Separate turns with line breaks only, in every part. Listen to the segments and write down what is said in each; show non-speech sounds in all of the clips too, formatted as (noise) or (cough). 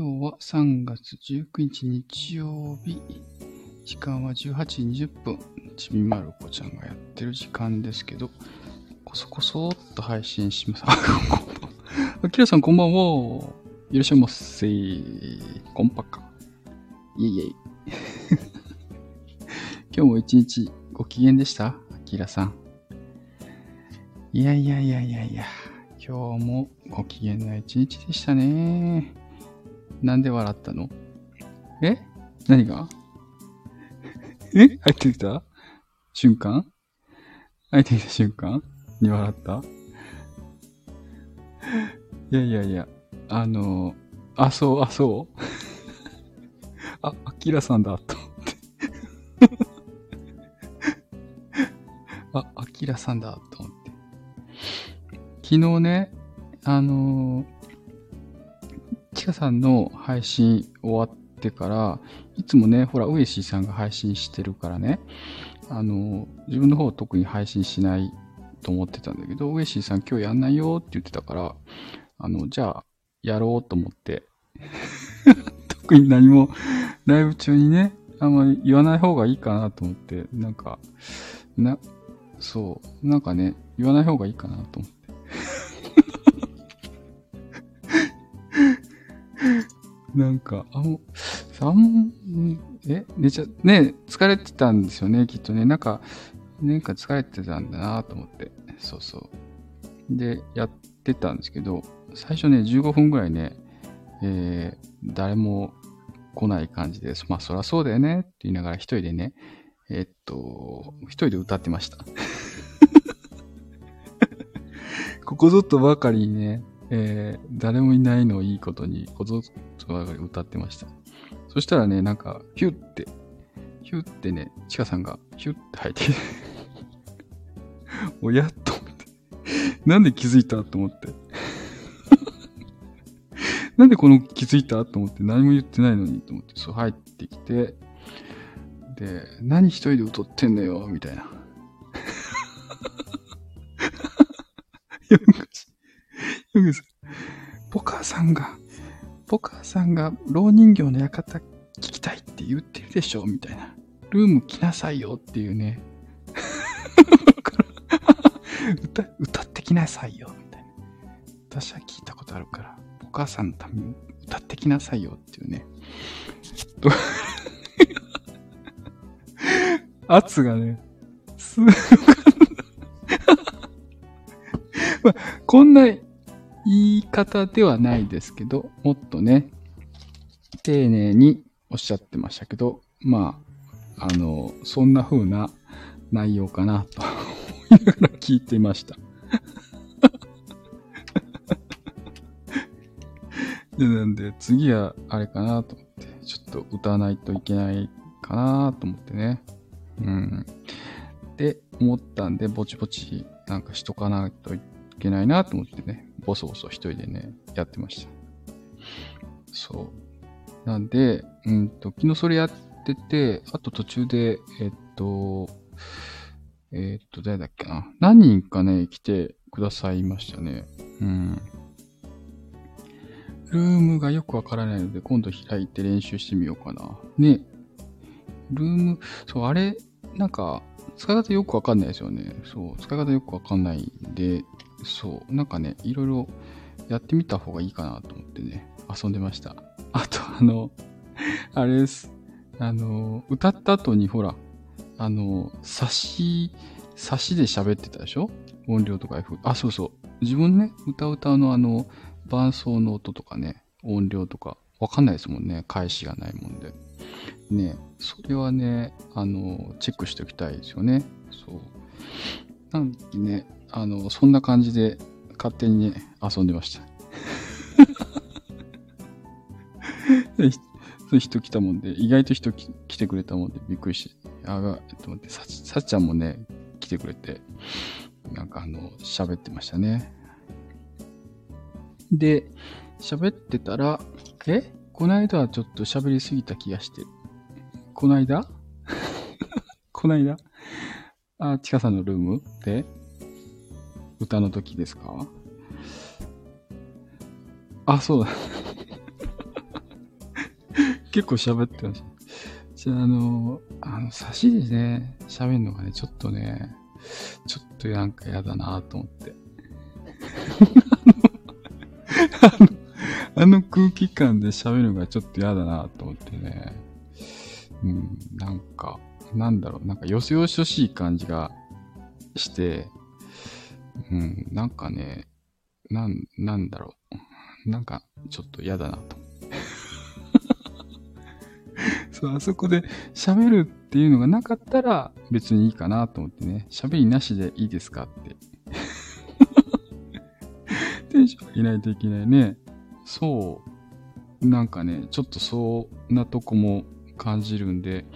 今日は3月19日日曜日。時間は18時20分。ちびまる子ちゃんがやってる時間ですけど、こそこそっと配信します。(laughs) あ、こんばんは。あきらさんこんばんは。いらっしゃいませ。こんぱか。いえいえ。(laughs) 今日も一日ご機嫌でした？あきらさん。いやいやいやいやいや。今日もご機嫌な一日でしたね。なんで笑ったの？え？何が？え？入ってきた？瞬間？入ってきた瞬間？に笑った？いやいやいや、あの、あ、そう、あ、そう？あ、アキラさんだ、と思って。あ、アキラさんだ、と思って。昨日ね、あのちかさんの配信終わってから、いつもね、ほら、ウエシーさんが配信してるからね、あの自分の方特に配信しないと思ってたんだけど、ウエシーさん今日やんないよって言ってたから、あの、じゃあ、やろうと思って、(laughs) 特に何もライブ中にね、あんまり言わない方がいいかなと思って、なんか、な、そう、なんかね、言わない方がいいかなと思って。(laughs) なんか、あ、もう、三、え、寝ちゃ、ね、疲れてたんですよね、きっとね。なんか、なんか疲れてたんだなと思って。そうそう。で、やってたんですけど、最初ね、15分ぐらいね、えー、誰も来ない感じです。まあ、そらそうだよねって言いながら一人でね、え、っと、一人で歌ってました。(laughs) ここぞとばかりにね、えー、誰もいないのをいいことに、こぞとばかり歌ってました。そしたらね、なんか、ヒュッて、ヒュッてね、チカさんがヒュッて入ってきて、(laughs) おやっと思って。なんで気づいたと思って。(laughs) なんでこの気づいたと思って何も言ってないのにと思って、そう入ってきて、で、何一人で歌ってんのよ、みたいな。ヨグさん、ポカーさんが、ポカーさんが老人形の館聞きたいって言ってるでしょみたいな。ルーム来なさいよっていうね。(laughs) 歌、歌ってきなさいよみたいな。私は聞いたことあるから、お母さんのために歌ってきなさいよっていうね。(laughs) 圧がね、すごか (laughs) まあ、こんな言い方ではないですけど、もっとね、丁寧におっしゃってましたけど、まあ、あの、そんな風な内容かなと思いながら聞いていました。(laughs) でなんで、次はあれかなと思って、ちょっと歌わないといけないかなと思ってね。うん。で、思ったんで、ぼちぼちなんかしとかないといけないなと思ってね。ボソボソ一人でね、やってました。そう。なんで、うんと、昨日それやってて、あと途中で、えっと、えっと、誰だっけな。何人かね、来てくださいましたね。うん。ルームがよくわからないので、今度開いて練習してみようかな。ね。ルーム、そう、あれ、なんか、使い方よくわかんないですよね。そう、使い方よくわかんないんで、そう、なんかね、いろいろやってみた方がいいかなと思ってね、遊んでました。あと、あの、(laughs) あれです。あの、歌った後にほら、あの、差し、差しで喋ってたでしょ？音量とか F。あ、そうそう。自分ね、歌う歌のあの、伴奏の音とかね、音量とか、わかんないですもんね。返しがないもんで。ね、それはね、あの、チェックしておきたいですよね。そう。なんでね、あの、そんな感じで勝手にね、遊んでました。(laughs) 人来たもんで、意外と人来てくれたもんでびっくりして、あが、えっと待って、ささっちゃんもね、来てくれて、なんかあの、喋ってましたね。で、喋ってたら、え？この間はちょっと喋りすぎた気がして。この間？(laughs) この間？あ、ちかさんのルームで？歌の時ですか？あ、そうだ。(laughs) 結構喋ってました。じゃあ、あの、あの、差しでね、喋るのがね、ちょっとね、ちょっとなんか嫌だなと思って。あの、あの空気感で喋るのがちょっと嫌だなと思ってね。うん、なんか、なんだろう、なんかよそよそしい感じがして、うん、なんかね、なん、なんだろう。なんか、ちょっと嫌だなと。(laughs) そう、あそこで喋るっていうのがなかったら別にいいかなと思ってね。喋りなしでいいですかって。(laughs) テンション上げないといけないね。そう。なんかね、ちょっとそんなとこも感じるんで、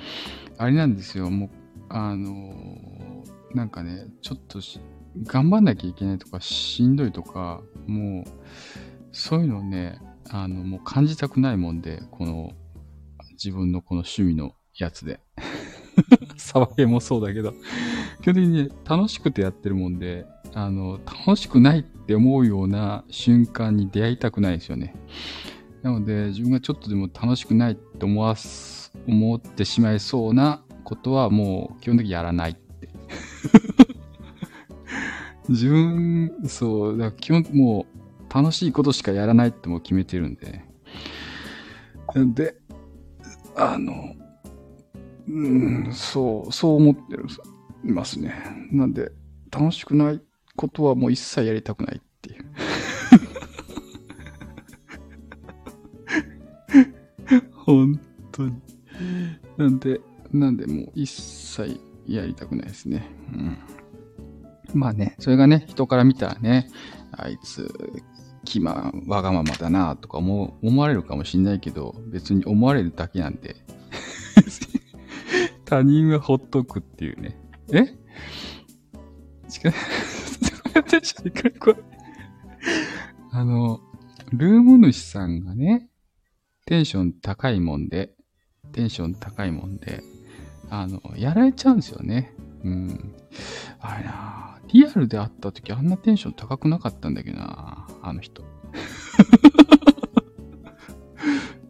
あれなんですよ。もう、あのー、なんかね、ちょっと頑張んなきゃいけないとか、しんどいとか、もう、そういうのをね、あの、もう感じたくないもんで、この、自分のこの趣味のやつで。(laughs) 騒げもそうだけど、基本的にね、楽しくてやってるもんで、あの、楽しくないって思うような瞬間に出会いたくないですよね。なので、自分がちょっとでも楽しくないって思わす、思ってしまいそうなことはもう基本的にやらないって。自分、そう、だから基本もう楽しいことしかやらないってもう決めてるんで。で、あの、うん、そう、そう思ってるいますね。なんで、楽しくないことはもう一切やりたくないっていう。(laughs) 本当に。なんで、なんでもう一切やりたくないですね。うん。まあね、それがね、人から見たらね、あいつ、気ま、わがままだなとか思思われるかもしんないけど、別に思われるだけなんで、(laughs) 他人はほっとくっていうね。え？違う。(laughs) あの、ルーム主さんがね、テンション高いもんで、テンション高いもんで、あの、やられちゃうんですよね。うん。あれなぁリアルで会った時あんなテンション高くなかったんだけどなあの人。(laughs)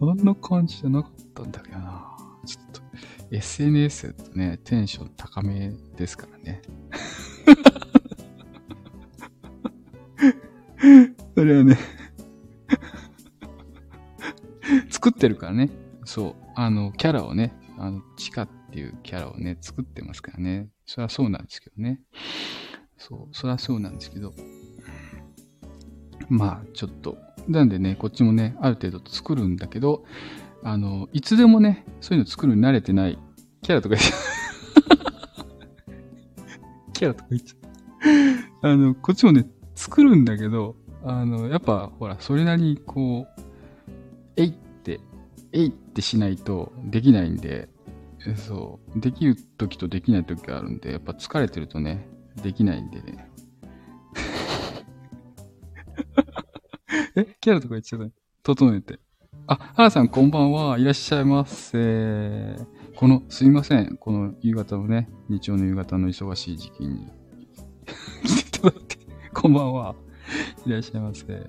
あんな感じじゃなかったんだけどなちょっと、SNS だとね、テンション高めですからね。(laughs) それはね作ってるからね。そう。あの、キャラをね、あの、チカっていうキャラをね、作ってますからね。それはそうなんですけどね。そう、それはそうなんですけど。まあ、ちょっと。なんでね、こっちもね、ある程度作るんだけど、あの、いつでもね、そういうの作るに慣れてないキャラとか (laughs) キャラとか言っちゃう。あの、こっちもね、作るんだけど、あの、やっぱ、ほら、それなりにこう、えいって、えいってしないとできないんで、そう、できる時とできない時があるんで、やっぱ疲れてるとね、できないんでね。(laughs) えキャラとか言っちゃった整えて。あ、原さんこんばんは。いらっしゃいませ。この、すいません。この夕方のね、日曜の夕方の忙しい時期に来ていただいて、こんばんは。いらっしゃいませ。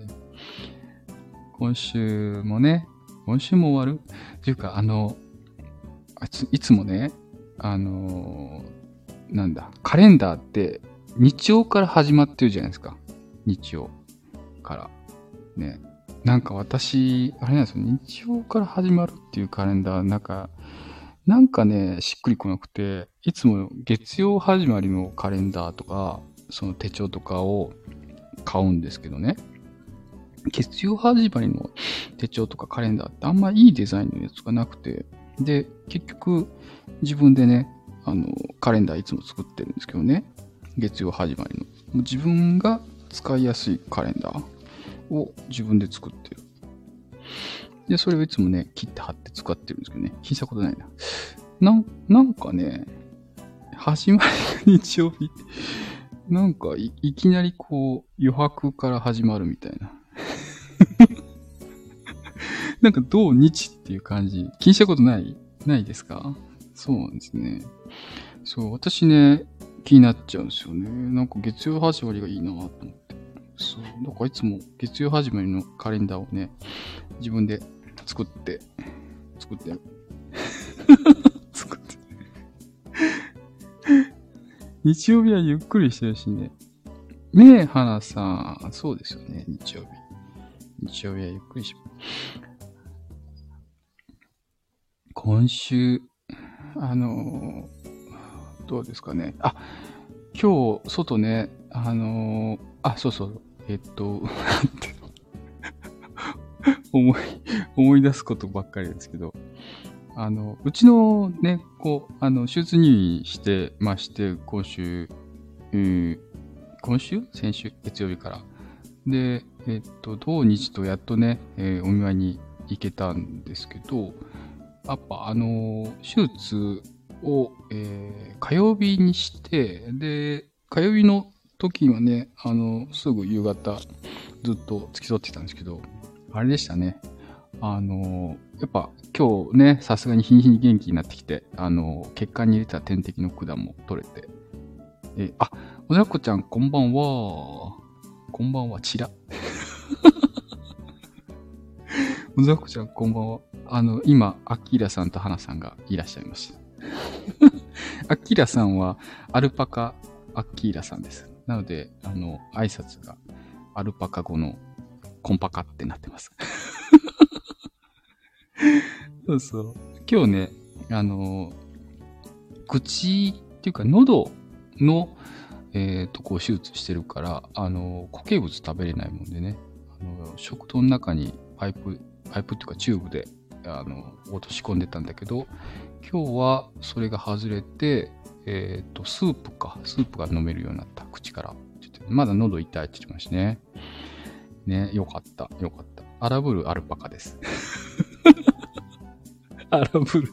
今週もね、今週も終わる？っていうか、あの、いつもね、あのー、なんだ、カレンダーって日曜から始まってるじゃないですか。日曜から。ね。なんか私、あれなんですよ、日曜から始まるっていうカレンダー、なんか、なんかね、しっくりこなくて、いつも月曜始まりのカレンダーとか、その手帳とかを買うんですけどね。月曜始まりの手帳とかカレンダーってあんまいいデザインのやつがなくて、で、結局、自分でね、あの、カレンダーいつも作ってるんですけどね、月曜始まりの。自分が使いやすいカレンダーを自分で作ってる。で、それをいつもね、切って貼って使ってるんですけどね、聞いたことないな。な、なんかね、始まりが日曜日、なんかいいきなりこう余白から始まるみたいな。(laughs) なんか土日っていう感じ、気にしたことないないですか？そうなんですね。そう、私ね、気になっちゃうんですよね。なんか月曜始まりがいいなと思って。そう、だかいつも月曜始まりのカレンダーをね、自分で作って、作ってる。(laughs) 作って。日曜日はゆっくりしてるしね。ねえ、花さん。そうですよね、日曜日。日曜日はゆっくりします、今週、あの、どうですかね。あ、今日、外ね、あの、あ、そうそう、えっと、(laughs) 思い、思い出すことばっかりですけど、あの、うちのね、こう、あの、手術入院してまして、今週、うん、今週？先週？月曜日から。で、えっと、土日とやっとね、えー、お見舞いに行けたんですけど、やっぱあの、手術を、えー、火曜日にして、で、火曜日の時はね、あの、すぐ夕方ずっと付き添ってたんですけど、あれでしたね。あの、やっぱ今日ね、さすがに日に日に元気になってきて、あの、血管に入れた点滴の管も取れて。え、あ、おざこちゃんこんばんは。こんばんは、ちら。(laughs) おざこちゃんこんばんは。あの、今、アキラさんとハナさんがいらっしゃいます。(laughs) アキラさんは、アルパカアキーラさんです。なので、あの、挨拶がアルパカ語のコンパカってなってます。(laughs) そうそう。今日ね、あの、口っていうか喉の、えっ、ー、と、こう手術してるから、あの、固形物食べれないもんでね、あの食道の中にパイプ、パイプっていうかチューブで、あの、落とし込んでたんだけど、今日はそれが外れて、え、ー、と、スープか。スープが飲めるようになった、口から。まだ喉痛いって言ってましたね。ね、よかった、よかった。荒ぶるアルパカです。荒ぶる。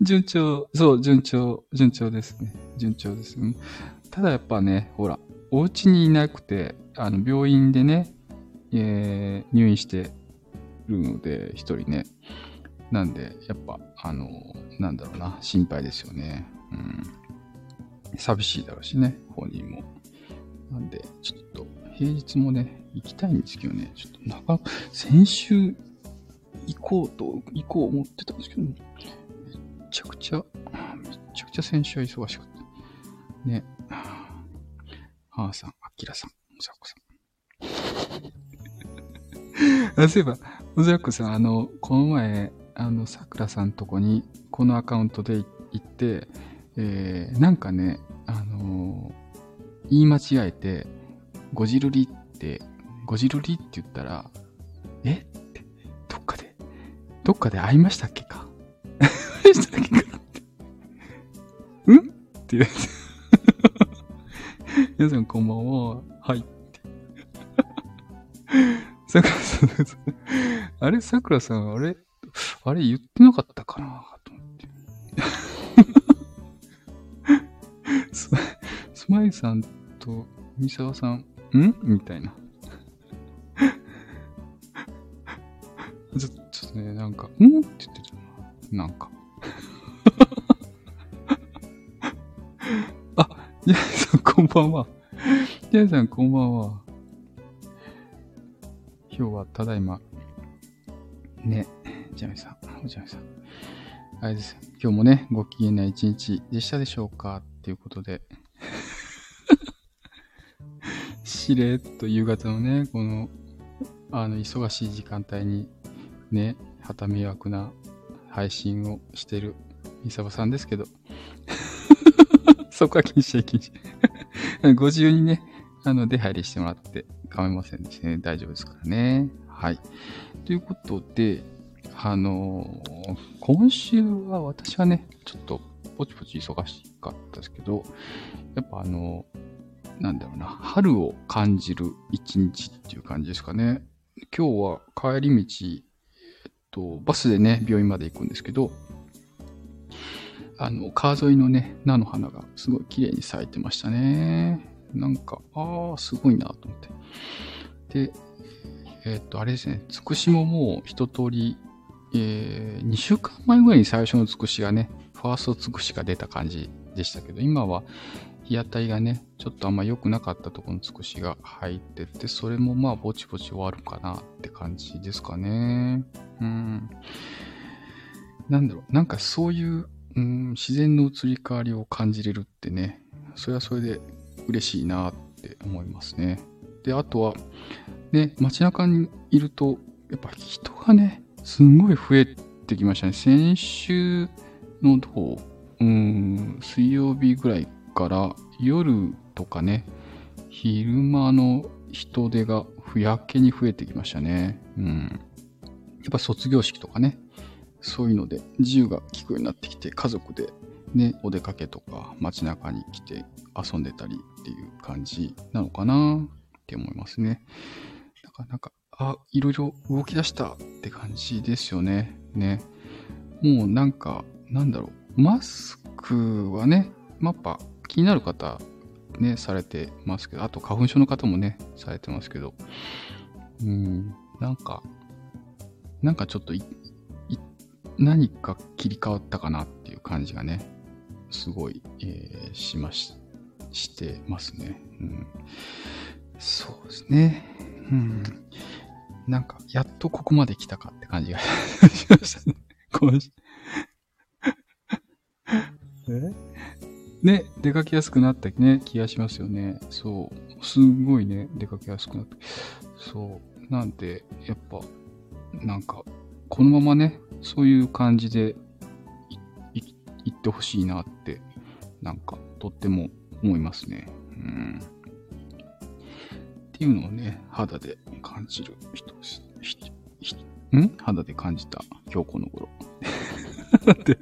順調、そう、順調、順調ですね。順調です。ただやっぱね、ほら、お家にいなくて、あの、病院でね、えー、入院してるので、一人ね。なんで、やっぱ、あの、なんだろうな、心配ですよね。うん。寂しいだろうしね、本人も。なんで、ちょっと、平日もね、行きたいんですけどね、ちょっとなか、先週行こうと、行こう思ってたんですけど、めちゃくちゃ、めちゃくちゃ先週は忙しかった。ね。はあさん、あきらさん、むざこさん。(laughs) そういえば、むざこさん、あの、この前、あの、さくらさんとこに、このアカウントで行って、えー、なんかね、あのー、言い間違えて、ごじるりって、ごじるりって言ったら、え？って、どっかで、どっかで会いましたっけか？会いましたっけかって。うん？って言われて。(laughs) 皆さんこんばんは。はい。(laughs) さくらさん、あれさくらさん、あれあれ言ってなかったかなと思って。ススマイルさんと三沢さん、ん？みたいな。(laughs) ちょちょっとね、なんか、ん？って言ってたな。なんか。(laughs) あ、ジャイさんこんばんは。ジャイさんこんばんは。今日はただいま、ね、ジャミさん、おジャミさん。あれです。今日もね、ご機嫌な一日でしたでしょうか？っていうことで。(laughs) しれっと夕方のね、この、あの、忙しい時間帯に、ね、はた迷惑な配信をしてる、みさばさんですけど。(laughs) そこは気にしちゃい気にし (laughs) ご自由にね、あの、出入りしてもらって構いませんですね。大丈夫ですからね。はい。ということで、あのー、今週は私はね、ちょっとポチポチ忙しかったですけど、やっぱあのー、なんだろうな、春を感じる一日っていう感じですかね。今日は帰り道、えっと、バスでね、病院まで行くんですけど、あの、川沿いのね、菜の花がすごい綺麗に咲いてましたね。なんか、ああ、すごいなと思って。で、えっと、あれですね、つくしももう一通りえー、2週間前ぐらいに最初のつくしがね、ファーストつくしが出た感じでしたけど、今は、日当たりがね、ちょっとあんま良くなかったところの少しが入ってて、それもまあぼちぼち終わるかなって感じですかね。うん。なんだろう、なんかそういう、うん、自然の移り変わりを感じれるってね、それはそれで嬉しいなって思いますね。で、あとは、ね、街中にいると、やっぱ人がね、すんごい増えてきましたね。先週のどううん、水曜日ぐらいから夜とかね、昼間の人手がふやけに増えてきましたね。うん。やっぱ卒業式とかね、そういうので自由が利くようになってきて、家族でね、お出かけとか街中に来て遊んでたりっていう感じなのかなって思いますね。なかなか、あ、いろいろ動き出したって感じですよね。ね。もうなんか、なんだろう。マスクはね、やっぱ気になる方、ね、されてますけど、あと花粉症の方もね、されてますけど、うん、なんか、なんかちょっと何か切り替わったかなっていう感じがね、すごい、えー、しまし、してますね。うん、そうですね。うん。なんか、やっとここまで来たかって感じがしましたね。(laughs) 今ね、出かけやすくなったね、気がしますよね。そう。すんごいね、出かけやすくなった。そう。なんで、やっぱ、なんか、このままね、そういう感じでいってほしいなって、なんか、とっても思いますね。うん。っていうのをね、肌で感じる人です。ん？肌で感じた今日この頃。(laughs) って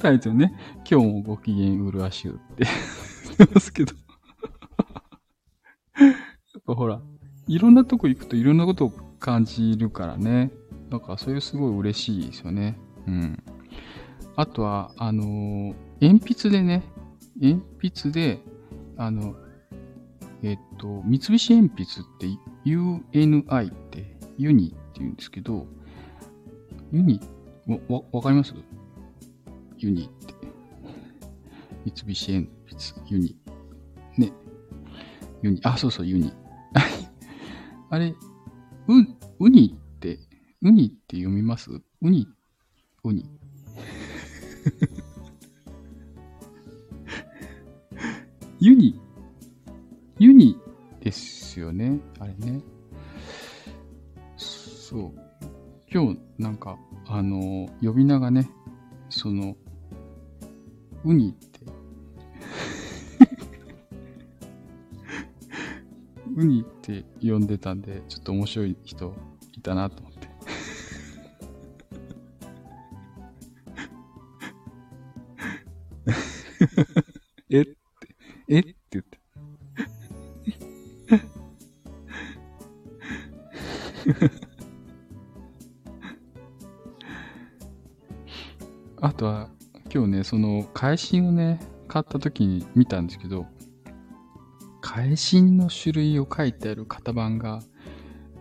タイトルね、今日もご機嫌うるわしゅうって言ってますけど (laughs) やっぱほら、いろんなとこ行くといろんなことを感じるからね。だからそれすごい嬉しいですよね。うん。あとは、あのー、鉛筆でね、鉛筆で、あの、えっと、三菱鉛筆って UNI ってユニって言うんですけど、ユニ、わ、わ、わかります？ユニって。三菱鉛筆、ユニ。ね。ユニ、あ、そうそう、ユニ。(laughs) あれ、う、ウニって、ウニって読みます？ウニ、ウニ。ユニ、ね。あれね。そう。今日なんか、あの、呼び名がね、その、ウニって。(laughs) ウニって呼んでたんで、ちょっと面白い人いたなと思って。(laughs) えって、えっては、今日ね、その、会心をね、買った時に見たんですけど、会心の種類を書いてある型番が、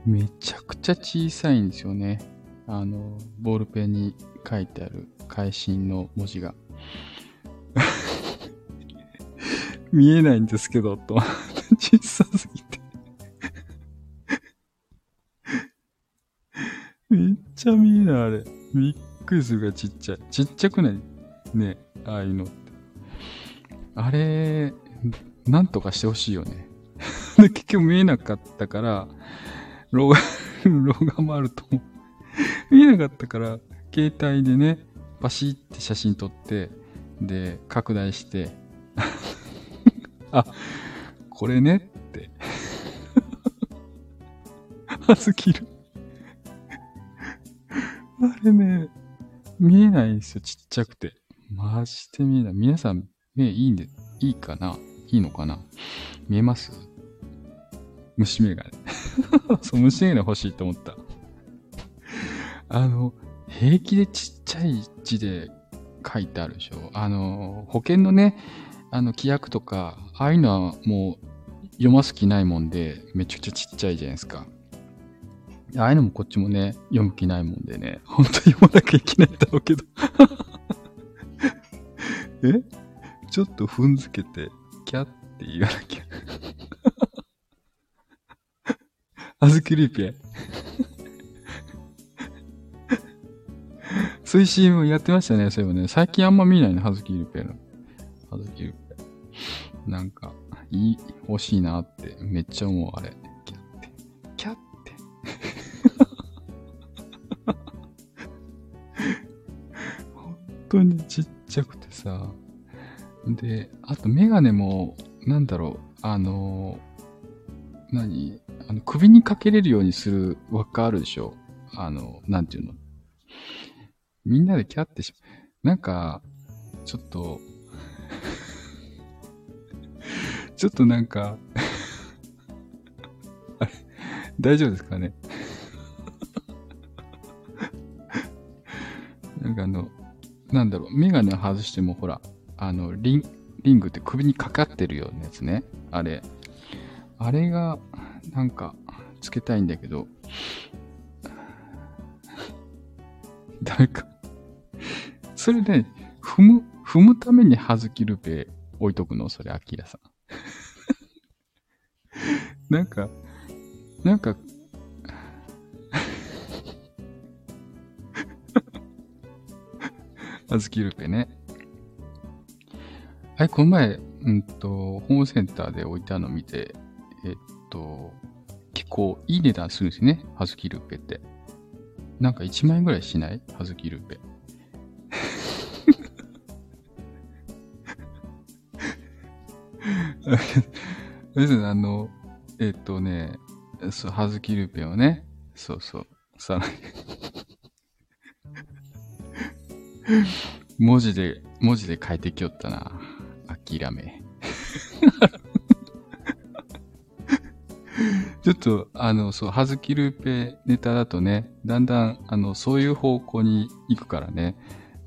めちゃくちゃ小さいんですよね。あの、ボールペンに書いてある会心の文字が。(laughs) 見えないんですけど、と。(laughs) 小さすぎて (laughs) めっちゃ見えない、あれ。びっくりするがちっちゃい。ちっちゃくない？ね、ああいうのって。あれ、なんとかしてほしいよね。(laughs) で結局見えなかったから、老眼、(laughs) 老眼もあると思う。見えなかったから、携帯でね、パシーって写真撮って、で、拡大して、(laughs) あ、これね？って。はずきる。あれね、見えないんですよ、ちっちゃくて。マジで見えない。皆さん、目いいんで、いいかな？いいのかな？見えます？虫眼鏡。(laughs) そう、虫眼鏡欲しいと思った。あの、平気でちっちゃい字で書いてあるでしょ？あの、保険のね、あの、規約とか、ああいうのはもう読ます気ないもんで、めちゃくちゃちっちゃいじゃないですか。ああいうのもこっちもね、読む気ないもんでね、ほんと読まなきゃいけないんだろうけど。(laughs) え？ちょっと踏んづけて、キャって言わなきゃ。あずきルーペ。そういう CM やってましたね、そういえばね。最近あんま見ないね、はずきルペの。はずきルペ。なんか、いい、欲しいなってめっちゃ思う、あれ。キャって。キャって。(laughs) 本当にちっちゃくてさ。で、あとメガネも、なんだろう、あの、何？あの、首にかけれるようにする輪っかあるでしょ？あの、なんていうの？みんなでキャってし、なんか、ちょっと (laughs) ちょっとなんかあれ、大丈夫ですかね？(laughs) なんかあの、なんだろう、メガネ外してもほら、あの、リン、リングって首にかかってるようなやつね。あれ。あれが、なんか、つけたいんだけど、(laughs) ダメか。それで、踏む、踏むためにはずきルペ置いとくの？それ、アキラさん。(laughs) なんか、なんか、あずきルペね。はい、この前、うんと、ホームセンターで置いたの見て、えっと、結構いい値段するんですね。はずきルペって。なんか1万円ぐらいしない？はずきルーペ。(laughs) 別にあの、えっとね、そう、はずきルペをね、そうそう、さらに (laughs) 文字で、文字で書いてきよったな。諦め。(laughs) ちょっと、あの、そう、はずきルーペネタだとね、だんだん、あの、そういう方向に行くからね、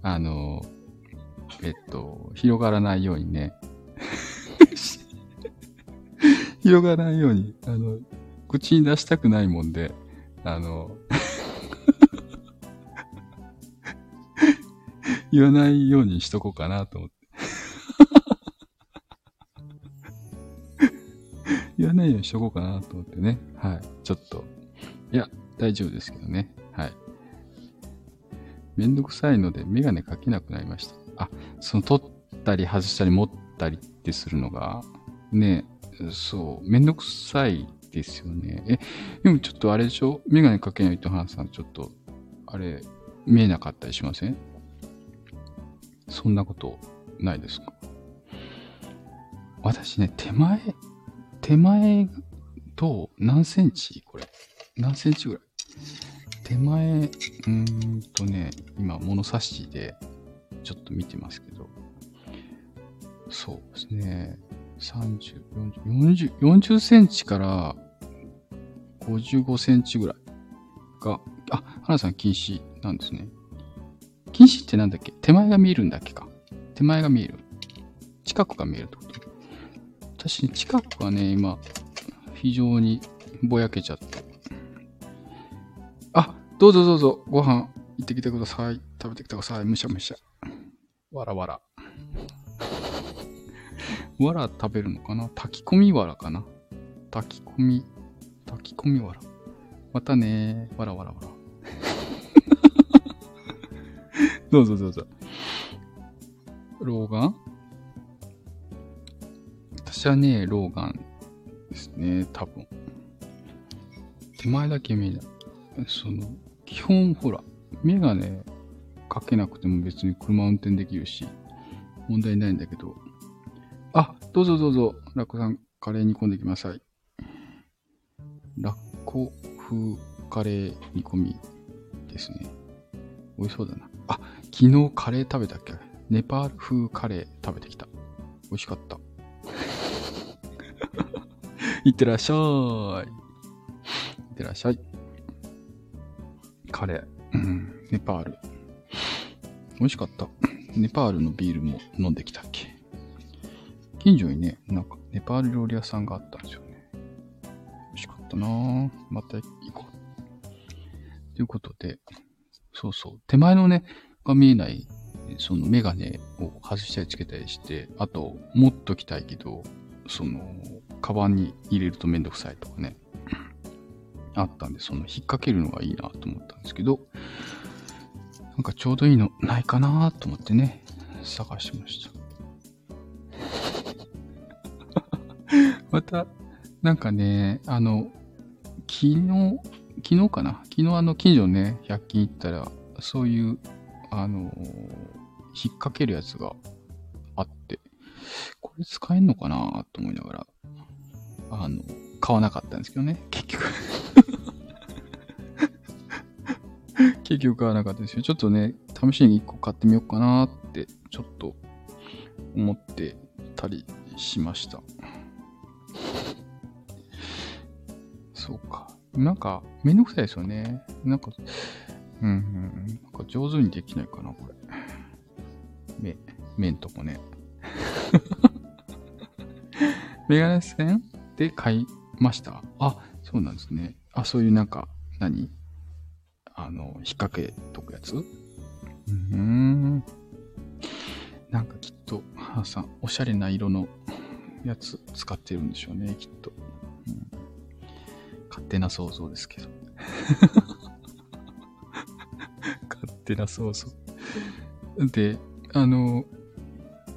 あの、えっと、広がらないようにね、(laughs) 広がらないように、あの、口に出したくないもんで、あの、言わないようにしとこうかなと思って。(laughs) 言わないようにしとこうかなと思ってね。はい。ちょっと。いや、大丈夫ですけどね。はい。めんどくさいのでメガネかけなくなりました。あ、その取ったり外したり持ったりってするのが、ね、そう、めんどくさいですよね。え、でもちょっとあれでしょ？メガネかけないとハンさん、ちょっと、あれ、見えなかったりしません？そんなことないですか？私ね、手前、手前と何センチ？これ。何センチぐらい？手前、うーんとね、今物差しでちょっと見てますけど、そうですね。30、40、40, 40センチから55センチぐらいが、あ、花さん禁止なんですね。禁止ってなんだっけ？手前が見えるんだっけか？手前が見える。近くが見えるってこと？私、近くはね、今、非常にぼやけちゃって。あ、どうぞどうぞ、ご飯行ってきてください。食べてきてください。むしゃむしゃ。わらわら。わら食べるのかな？炊き込みわらかな？炊き込み、炊き込みわら。またねわらわらわら。どうぞどうぞ。老眼？私はね、老眼ですね、多分。手前だけ見えない。その、基本ほら、メガネかけなくても別に車運転できるし、問題ないんだけど、あ、どうぞどうぞ、ラッコさん、カレー煮込んできなさい。ラッコ風カレー煮込みですね。美味しそうだな。昨日カレー食べたっけ？ネパール風カレー食べてきた。美味しかった。(laughs) いってらっしゃい。いってらっしゃい。カレー。うん、ネパール。美味しかった。ネパールのビールも飲んできたっけ？近所にね、なんかネパール料理屋さんがあったんですよね。美味しかったなぁ。また行こう。ということで、そうそう。手前のね、が見えないそのメガネを外したりつけたりして、あと、持っときたいけど、その、カバンに入れるとめんどくさいとかね、(clears throat) あったんで、その、引っ掛けるのがいいなと思ったんですけど、なんかちょうどいいのないかなと思ってね、探しました。(laughs) また、なんかね、あの、昨日、昨日かな？昨日あの近所ね、100均行ったら、そういう、あの、引っ掛けるやつがあって、これ使えんのかなと思いながら、あの、買わなかったんですけどね、結局 (laughs) 結局買わなかったですよ。ちょっとね、試しに1個買ってみようかなって、ちょっと思ってたりしました。そうか。なんか、めんどくさいですよね。なんか、うん、うん、なんか上手にできないかな、これ。目、目んとこね。(laughs) メガネ線で買いました？あ、そうなんですね。あ、そういうなんか、何？あの、引っ掛けとくやつ？うん。なんかきっと、母さん、おしゃれな色のやつ使ってるんでしょうね、きっと。うん、勝手な想像ですけど。勝手な想像。で、あの、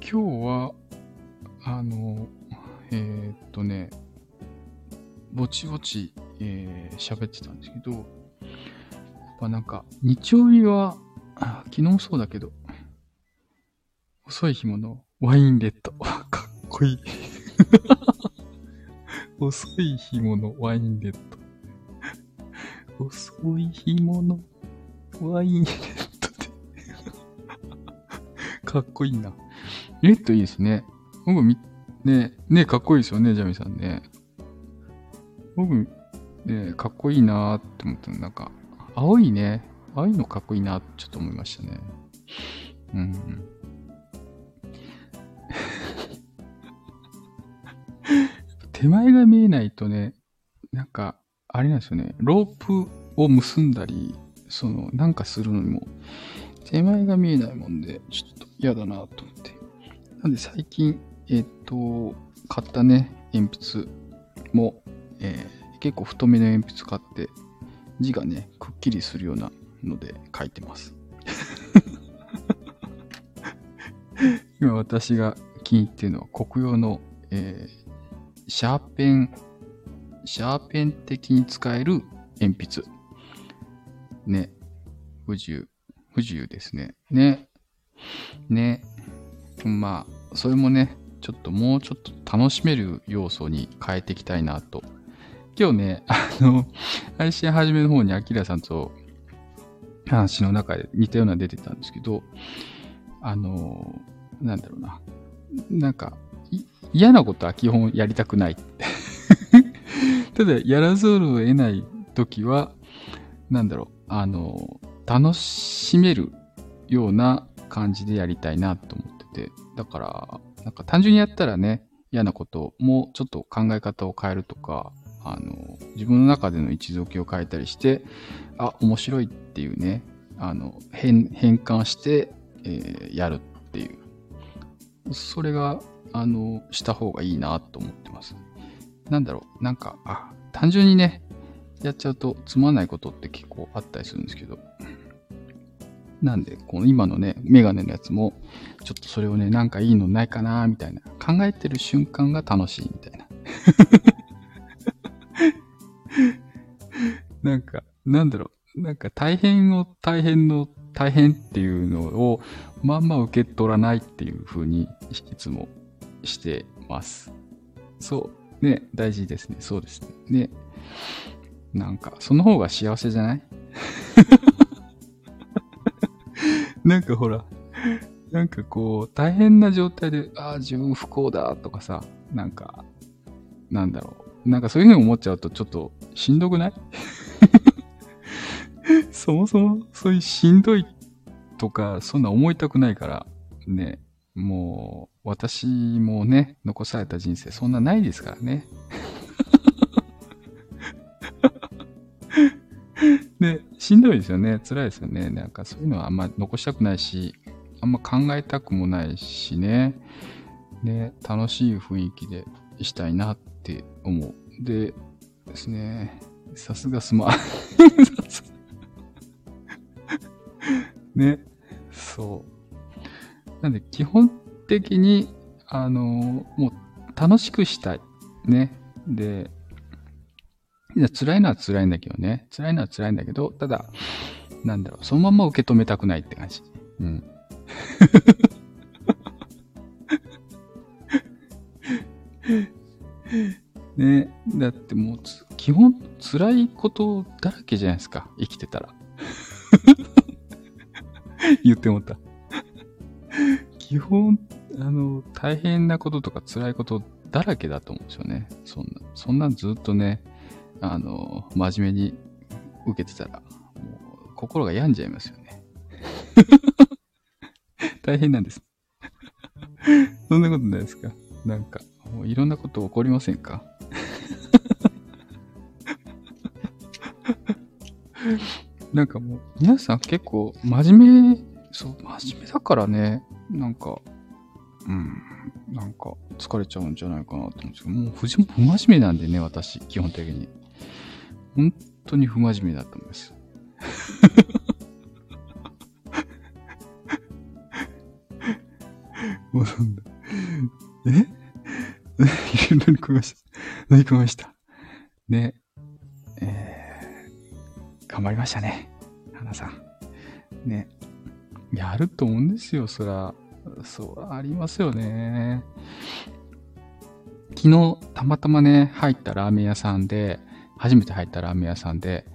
今日は、あの、えー、っとね、ぼちぼち、えー、喋ってたんですけど、やっぱなんか、日曜日は、昨日そうだけど、遅い日ものワインレッド。(laughs) かっこいい。(laughs) 遅い日ものワインレッド。遅い日ものワインレッドかっこいいな。レッドいいですね。僕み、ね、ね、かっこいいですよね、ジャミさんね。僕、ね、かっこいいなーって思ったのなんか、青いね、青いのかっこいいなってちょっと思いましたね。うん。(laughs) 手前が見えないとね、なんか、あれなんですよね、ロープを結んだり、その、なんかするのにも、手前が見えないもんで、ちょっと嫌だなと思って。なんで最近、えっ、と、買ったね、鉛筆も、えー、結構太めの鉛筆買って、字がね、くっきりするようなので書いてます。(laughs) 今私が気に入ってるのは国用の、えー、シャーペン、シャーペン的に使える鉛筆。ね。不自由。不自由ですね。ね。ね。まあ、それもね、ちょっともうちょっと楽しめる要素に変えていきたいなと。今日ね、(laughs) あの、配信始めの方にアキラさんと話の中で似たような出てたんですけど、あの、なんだろうな。なんか、嫌なことは基本やりたくない。(laughs) ただ、やらざるを得ない時は、なんだろう、あの、楽しめるような感じでやりたいなと思ってて、だから、なんか単純にやったらね、嫌なこともちょっと考え方を変えるとか、あの、自分の中での位置づけを変えたりして、あ、面白いっていうね、あの、変、変換して、えー、やるっていう。それがあの、した方がいいなと思ってます。なんだろう、なんか、あ、単純にね、やっちゃうとつまんないことって結構あったりするんですけど、なんで、この今のね、メガネのやつも、ちょっとそれをね、なんかいいのないかなみたいな、考えてる瞬間が楽しいみたいな。(laughs) なんか、なんだろう、なんか大変を大変の大変っていうのをまんま受け取らないっていう風にいつもしてます。そう。ね、大事ですね。そうですね。ね。なんか、その方が幸せじゃない？(laughs) なんかほら、なんかこう、大変な状態で、ああ、自分不幸だとかさ、なんか、なんだろう。なんかそういうふうに思っちゃうとちょっとしんどくない？(laughs) そもそもそういうしんどいとか、そんな思いたくないから、ね、もう、私もね、残された人生そんなないですからね。(laughs) で、しんどいですよね。辛いですよね。なんかそういうのはあんま残したくないし、あんま考えたくもないしね。で、楽しい雰囲気でしたいなって思う。でですね、さすがスマ、(laughs) ね、そう。なんで基本的に、あの、もう楽しくしたい。ね。で、辛いのは辛いんだけどね。辛いのは辛いんだけど、ただ、なんだろう、そのまま受け止めたくないって感じ。うん。(laughs) ねだってもう、基本辛いことだらけじゃないですか。生きてたら。(laughs) 言ってもった。基本、あの、大変なこととか辛いことだらけだと思うんですよね。そんな、そんなんずっとね、あの、真面目に受けてたら、もう心が病んじゃいますよね。(laughs) 大変なんです。(laughs) そんなことないですか？なんか、もういろんなこと起こりませんか？(laughs) なんかもう、皆さん結構真面目、そう、真面目だからね、なんか、うん、なんか疲れちゃうんじゃないかなと思うんですけど、もう不不真面目なんでね、私、基本的に。本当に不真面目だったんです。もうそんな、え？(laughs) 何食いました何食いましたね、えー、頑張りましたね。花さん。ね。やると思うんですよ、そら。そう、ありますよね。昨日、たまたまね、入ったラーメン屋さんで、初めて入ったラーメン屋さんで、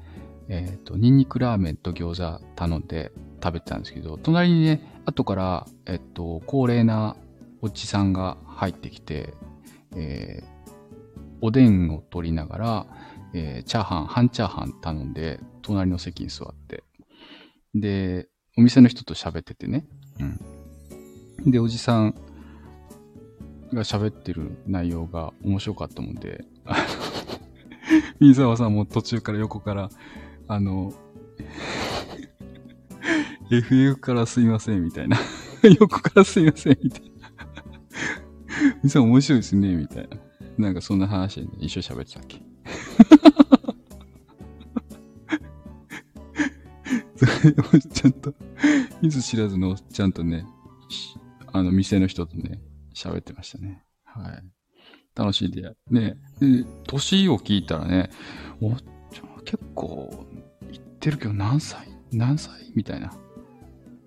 えっ、ー、と、ニンニクラーメンと餃子頼んで食べてたんですけど、隣にね、後から、えっ、と、高齢なおじさんが入ってきて、えー、おでんを取りながら、えー、チャーハン、半チャーハン頼んで、隣の席に座って、で、お店の人と喋っててね、うん。で、おじさんが喋ってる内容が面白かったもんで、(laughs) 水沢さんも途中から横から、あの、(laughs) FF からすいません、みたいな。(laughs) 横からすいません、みたいな。水沢面白いですね、みたいな。なんかそんな話で、ね、一緒に喋ってたっけ？それでもちゃんと、見ず知らずのおっちゃんとね、あの店の人とね、喋ってましたね。はい。楽しい出会い。ねで、年を聞いたらね、おっちゃん結構言ってるけど何歳？何歳？みたいな。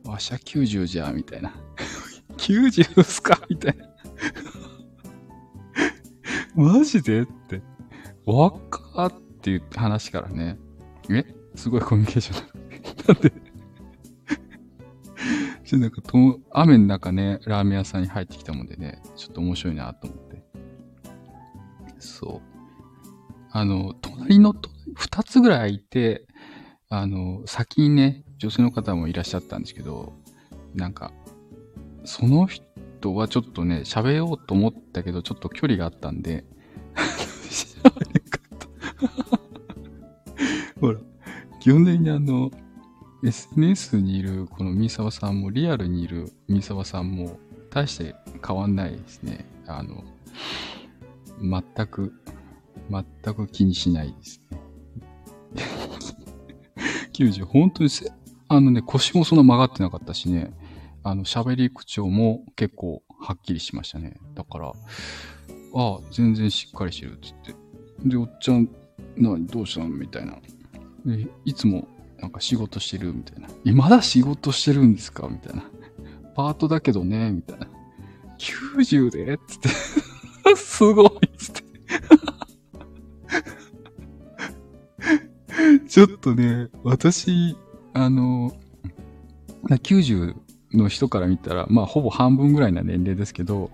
わしゃ90じゃ、みたいな。(laughs) 90っすか？みたいな。(laughs) マジで？って。若っかっていう話からね。え？すごいコミュニケーションだ (laughs) なんで？ちょっとなんかと、雨の中ね、ラーメン屋さんに入ってきたもんでね、ちょっと面白いなと思って。そう。あの、隣の二つぐらいいて、あの、先にね、女性の方もいらっしゃったんですけど、なんか、その人はちょっとね、喋ろうと思ったけど、ちょっと距離があったんで、喋かった。ほら、基本的にあの、SNS にいるこの三沢さんも、リアルにいる三沢さんも、大して変わんないですね。あの、全く、全く気にしないですね。(laughs) 90、本当にせ、あのね、腰もそんな曲がってなかったしね、あの、喋り口調も結構はっきりしましたね。だから、ああ、全然しっかりしてるっつって。で、おっちゃん、などうしたのみたいな。で、いつもなんか仕事してるみたいな。え、まだ仕事してるんですかみたいな。パートだけどね、みたいな。90でっつってすごいっつって。(laughs) ちょっとね、私、あの、90の人から見たら、まあ、ほぼ半分ぐらいな年齢ですけど、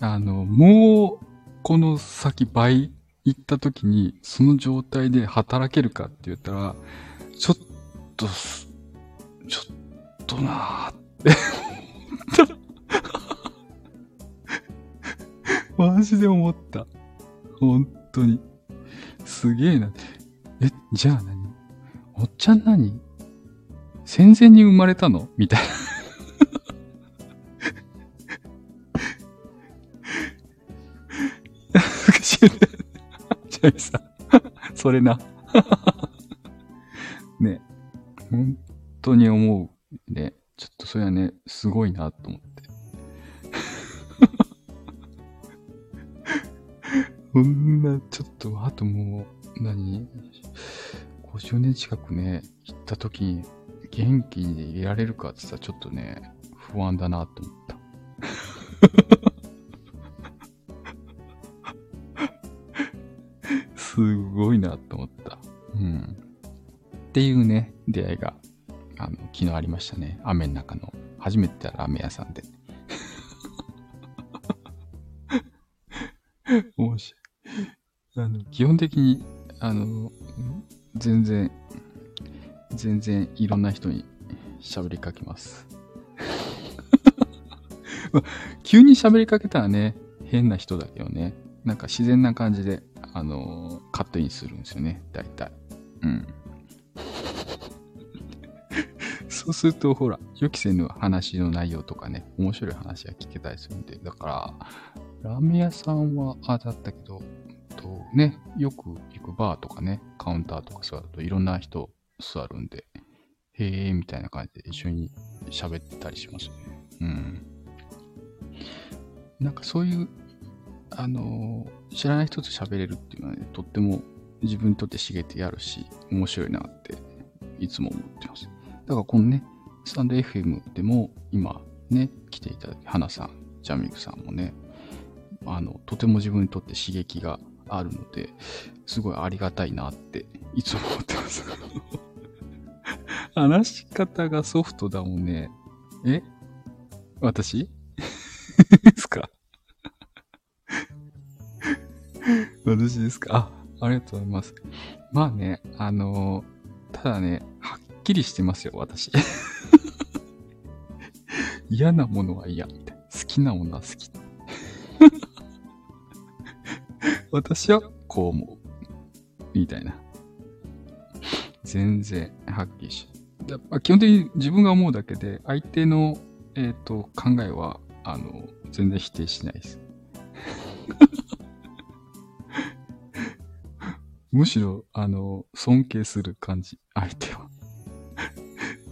あの、もう、この先倍行った時に、その状態で働けるかって言ったら、ちょっと、ちょっとなーってマジで思った。本当に。すげえな。え、じゃあ何？おっちゃん何？戦前に生まれたの？みたいな。(laughs) 難しいね。さん、それな。年近くね、行った時に元気にいられるかって言ったらちょっとね、不安だなと思った。(laughs) すごいなと思った。うん。っていうね、出会いが、あの、昨日ありましたね。雨の中の、初めてラーメン屋さんで。面白い。あの、基本的に、あの、全然、全然いろんな人に喋りかけます。(laughs) 急に喋りかけたらね、変な人だけどね、なんか自然な感じで、あのカットインするんですよね、大体。うん。(laughs) そうすると、ほら、予期せぬ話の内容とかね、面白い話が聞けたりするんで、だから、ラーメン屋さんは、あ、だったけど、とね、よく行くバーとかね、カウンターとか座るといろんな人座るんで、へえーみたいな感じで一緒に喋ったりしますね。うん。なんかそういう、あのー、知らない人と喋れるっていうのはね、とっても自分にとって刺激あるし、面白いなっていつも思ってます。だからこのね、スタンド FM でも今ね、来ていただき、花さん、ジャミクさんもね、あの、とても自分にとって刺激があるので、すごいありがたいなっていつも思ってます。(laughs) 話し方がソフトだもんね。え？私？ですか？私ですか？あ、ありがとうございます。まあね、あのー、ただね、はっきりしてますよ、私。(laughs) 嫌なものは嫌、みたいな。好きなものは好き。私はこう思う。みたいな。全然はっきりし。やっぱ基本的に自分が思うだけで、相手の、えっ、ー、と考えは、あの、全然否定しないです。(laughs) むしろ、あの、尊敬する感じ、相手は。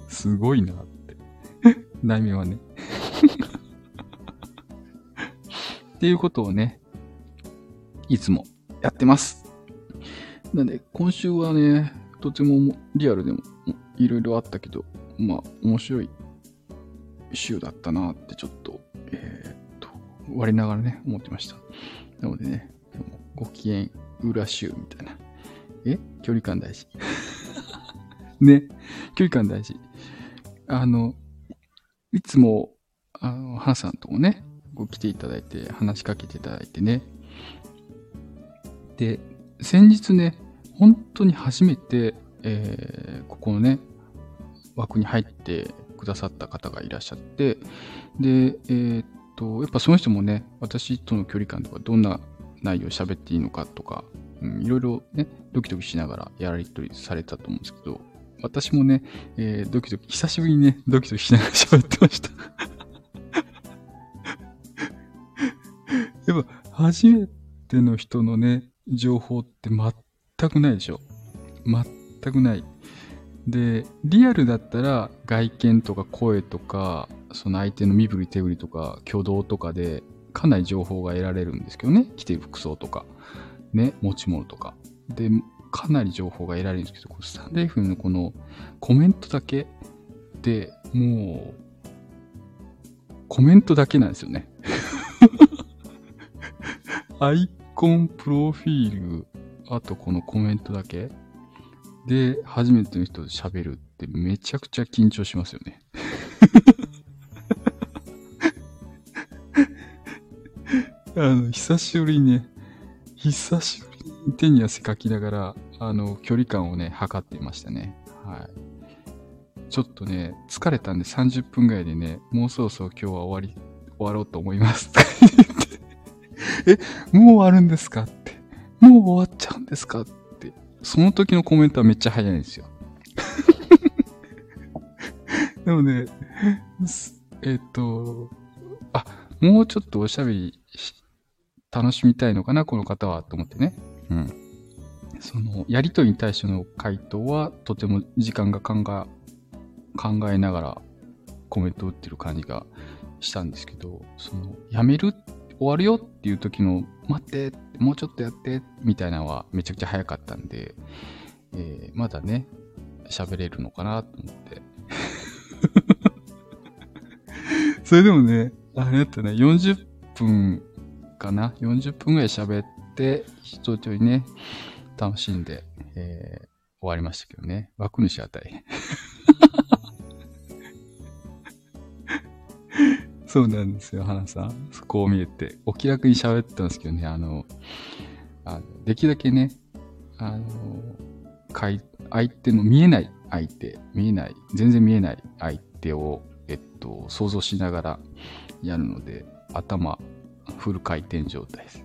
すごいなって。(laughs) 内面はね。っていうことをね、いつもやってます。なんで、今週はね、とてもリアルでもいろいろあったけど、まあ、面白い週だったなってちょっと、えー、っと、我ながらね、思ってました。なのでね、ご機嫌裏週みたいな。え？距離感大事。(laughs) ね、距離感大事。あの、いつも、あの、ハンさんともね、来ていただいて、話しかけていただいてね、で、先日ね、本当に初めて、えー、ここのね、枠に入ってくださった方がいらっしゃって、で、えー、っと、やっぱその人もね、私との距離感とか、どんな内容喋っていいのかとか、うん、いろいろね、ドキドキしながらやりとりされたと思うんですけど、私もね、えー、ドキドキ、久しぶりにね、ドキドキしながら喋ってました。(laughs) やっぱ、初めての人のね、情報って全くないでしょ。全くない。で、リアルだったら外見とか声とか、その相手の身振り手振りとか挙動とかでかなり情報が得られるんですけどね。着てる服装とか、ね、持ち物とか。で、かなり情報が得られるんですけど、スタンレーフのこのコメントだけでもう、コメントだけなんですよね。(laughs) アイコン、プロフィール、あとこのコメントだけで、初めての人と喋るってめちゃくちゃ緊張しますよね。(laughs) あの、久しぶりにね、久しぶりに手に汗かきながら、あの、距離感をね、測っていましたね。はい。ちょっとね、疲れたんで30分ぐらいでね、もうそろそろ今日は終わり、終わろうと思います。(laughs) え、もう終わるんですか？って。もう終わっちゃうんですか？って。その時のコメントはめっちゃ早いんですよ。(laughs) でもね、えっ、と、あ、もうちょっとおしゃべり楽しみたいのかな、この方は、と思ってね。うん。その、やりとりに対しての回答は、とても時間が考え、考えながらコメント打ってる感じがしたんですけど、その、やめるっ、終わるよっていう時の、待って、もうちょっとやって、みたいなのはめちゃくちゃ早かったんで、えー、まだね、喋れるのかなと思って。(laughs) それでもね、あれだったね、40分かな ?40 分ぐらい喋って、一通りね、楽しんで、えー、終わりましたけどね。枠主あたり。そうなんですよ、花さん。こう見えて。お気楽に喋ってたんですけどね、あの、あのできるだけね、あの、相手の見えない相手、見えない、全然見えない相手を、えっと、想像しながらやるので、頭、フル回転状態です。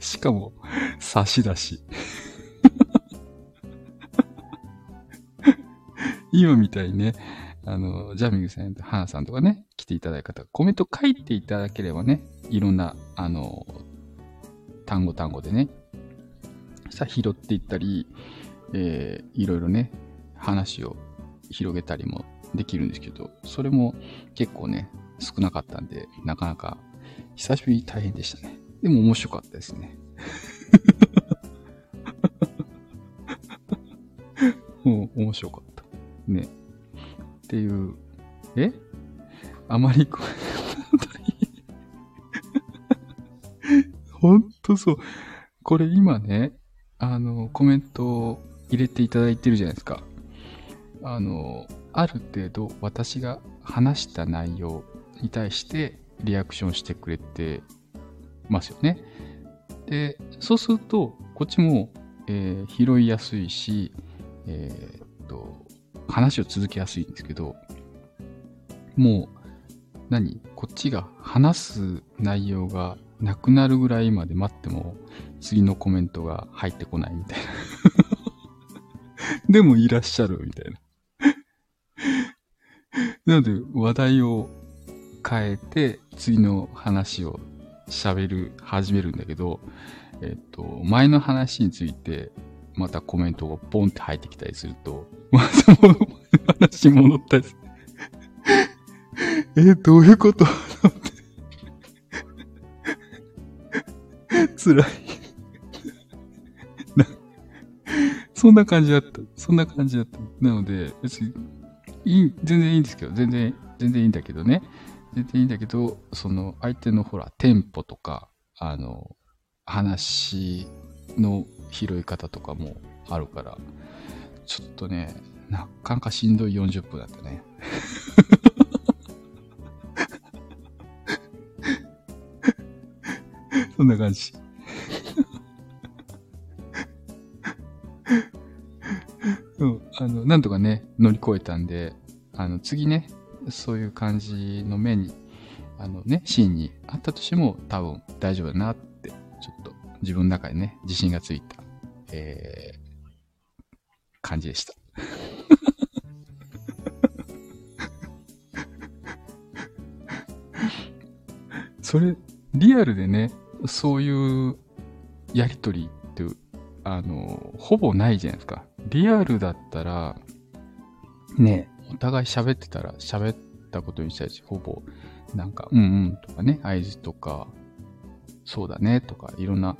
(laughs) しかも、差し出し。(laughs) 今みたいにね、あの、ジャミングさんとハナさんとかね、来ていただいた方、コメント書いていただければね、いろんな、あの、単語単語でね、さあ拾っていったり、えー、いろいろね、話を広げたりもできるんですけど、それも結構ね、少なかったんで、なかなか久しぶりに大変でしたね。でも面白かったですね。(laughs) もう面白かった。ね。っていう、え？あまりこほんとそう。これ今ね、あの、コメントを入れていただいてるじゃないですか。あの、ある程度私が話した内容に対してリアクションしてくれてますよね。で、そうすると、こっちも、えー、拾いやすいし、えー、っと、話を続けやすいんですけど、もう、何？こっちが話す内容がなくなるぐらいまで待っても、次のコメントが入ってこないみたいな。(laughs) でもいらっしゃるみたいな。なので、話題を変えて、次の話を喋る、始めるんだけど、えっと、前の話について、またコメントがポンって入ってきたりすると、また前の話に戻ったりする。え、どういうこと？辛いそんな感じだった。そんな感じだった。なので、別に、いい、全然いいんですけど、全然、全然いいんだけどね。全然いいんだけど、その相手のほら、テンポとか、あの、話の拾い方とかもあるから、ちょっとね、なかなかしんどい40分だったね。(laughs) そんな感じ。うん、あの、なんとかね、乗り越えたんで、あの、次ね、そういう感じの目に、あのね、シーンにあったとしても多分大丈夫だなって、ちょっと自分の中でね、自信がついた、えー、感じでした。(laughs) それ、リアルでね、そういうやりとりって、あの、ほぼないじゃないですか。リアルだったら、ね、お互い喋ってたら、喋ったことに対しほぼ、なんか、うんうんとかね、合図とか、そうだねとか、いろんな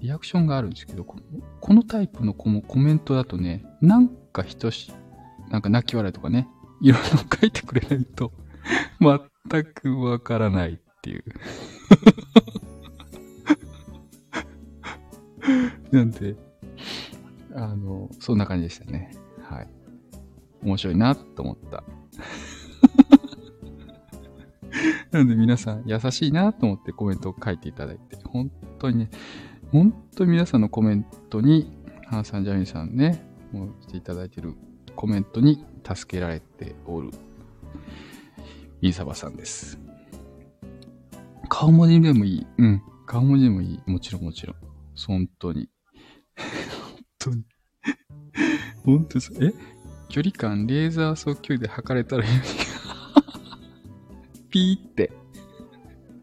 リアクションがあるんですけど、このこのタイプのこのコメントだとね、なんか人し、なんか泣き笑いとかね、いろいろ書いてくれないと、全くわからないっていう (laughs) なんで、あの、そんな感じでしたね。はい。面白いなと思った。(laughs) なので皆さん優しいなと思ってコメントを書いていただいて、本当にね、本当に皆さんのコメントに、ハンさん、ジャミンさんね、もう来ていただいてるコメントに助けられておる、イーサバさんです。顔文字でもいい。うん。顔文字でもいい。もちろんもちろん。本当に。本当に。本当です。え？距離感レーザー速球で測れたらいい。ピーって。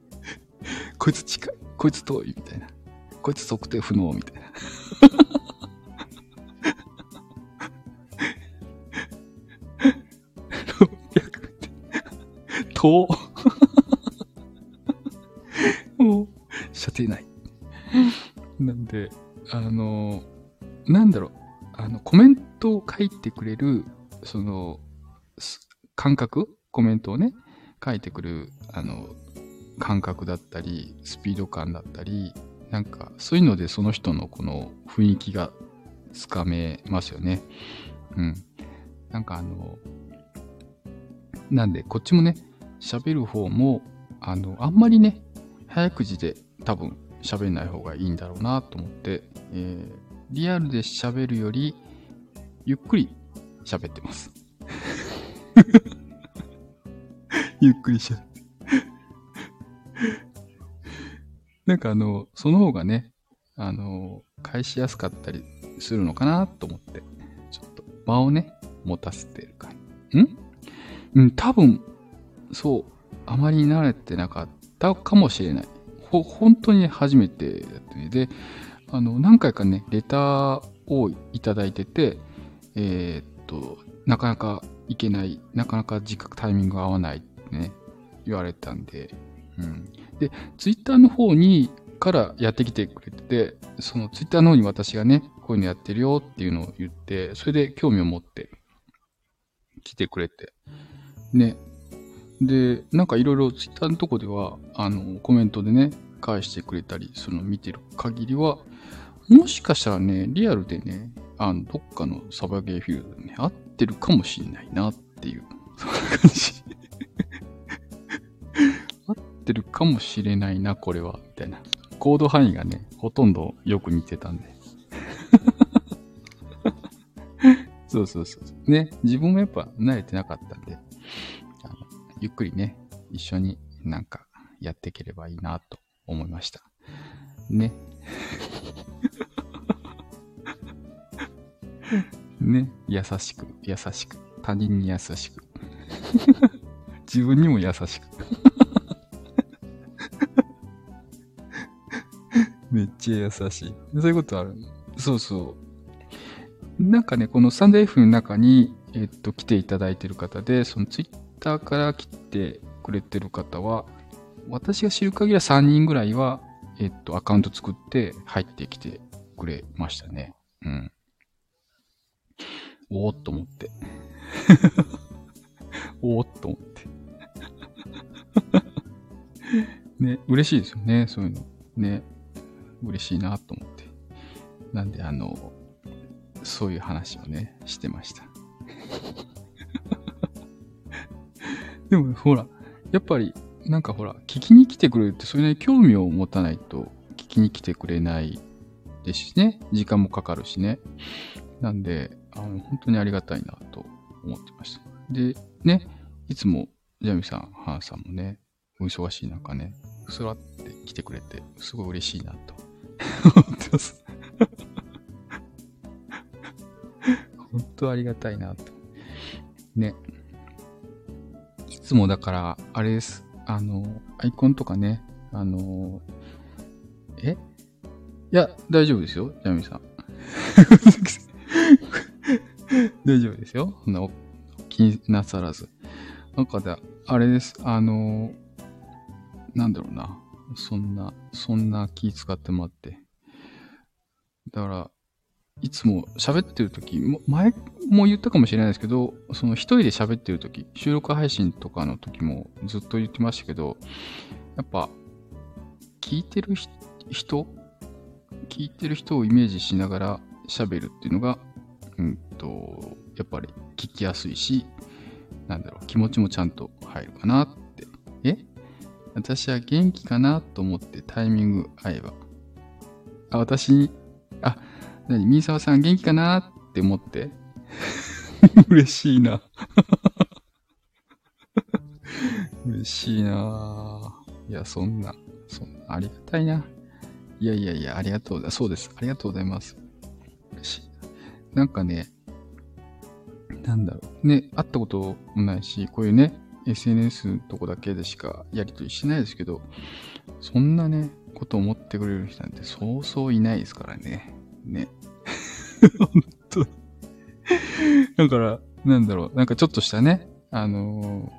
(laughs) こいつ近い。こいつ遠い。みたいな。こいつ測定不能みたいな。(laughs) 遠もう、射程ない。なんで、あの、なんだろう、あの、コメントを書いてくれる、その、感覚？コメントをね、書いてくる、あの、感覚だったり、スピード感だったり、なんか、そういうのでその人のこの雰囲気がつかめますよね。うん。なんかあの、なんで、こっちもね、喋る方も、あの、あんまりね、早口で多分喋んない方がいいんだろうなと思って、えー、リアルで喋るより、ゆっくり喋ってます。(laughs) ゆっくり喋って。なんかあの、その方がね、あの、返しやすかったりするのかなと思って、ちょっと間をね、持たせてるかん？うん、多分、そう、あまり慣れてなかったかもしれない。ほ、本当に初めてだったね。で、あの、何回かね、レターをいただいてて、えー、っと、なかなかいけない、なかなか時間タイミングが合わないね、言われたんで、うん。で、ツイッターの方に、からやってきてくれてて、そのツイッターの方に私がね、こういうのやってるよっていうのを言って、それで興味を持って来てくれて、ね。で、なんかいろいろツイッターのとこでは、あの、コメントでね、返してくれたり、その見てる限りは、もしかしたらね、リアルでね、あの、どっかのサバゲーフィールドでね、合ってるかもしれないなっていう、そんな感じ。合ってるかもしれないな、これは、みたいな。コード範囲がね、ほとんどよく似てたんで。(laughs) そうそうそう。ね、自分もやっぱ慣れてなかったんで、あのゆっくりね、一緒になんかやっていければいいなと思いました。ね。(laughs) ね、優しく、優しく、他人に優しく。(laughs) 自分にも優しく。めっちゃ優しい。そういうことある？そうそう。なんかね、このサンデー F の中に、えっと、来ていただいてる方で、そのツイッターから来てくれてる方は、私が知る限りは3人ぐらいは、えっと、アカウント作って入ってきてくれましたね。うん。おーっと思って。(laughs) おーっと思って。(laughs) ね、嬉しいですよね、そういうの。ね、嬉しいなと思って。なんで、あの、そういう話をね、してました。(laughs) でも、ほら、やっぱり、なんかほら、聞きに来てくれるって、それなりに興味を持たないと聞きに来てくれないですしね。時間もかかるしね。なんで、あの、本当にありがたいなと思ってました。で、ね、いつも、ジャミさん、ハンさんもね、お忙しい中ね、そらって来てくれて、すごい嬉しいなと思ってます。本当ありがたいなと。ね。いつもだから、あれです。あの、アイコンとかね、あの、え？いや、大丈夫ですよ、ジャミさん。(laughs) 大丈夫ですよ。そんな気になさらず。なんかで、あれです。あの、なんだろうな。そんな、そんな気使ってもらって。だから、いつも喋ってる時前も言ったかもしれないですけど、その一人で喋ってる時収録配信とかの時もずっと言ってましたけど、やっぱ、聞いてる人聞いてる人をイメージしながら喋るっていうのが、うんと、やっぱり聞きやすいし、なんだろう、気持ちもちゃんと入るかなって。え？私は元気かなと思ってタイミング合えば。あ、私に、あ、何、みーさわさん元気かなって思って？(laughs) 嬉しいな。(laughs) 嬉しいないや、そんな、そんな、ありがたいな。いやいやいや、ありがとうだ。そうです。ありがとうございます。嬉しい。なんかね、なんだろう。ね、会ったこともないし、こういうね、SNS のとこだけでしかやりとりしないですけど、そんなね、こと思ってくれる人なんてそうそういないですからね。ね。(laughs) 本当だから、なんだろう、なんかちょっとしたね、あの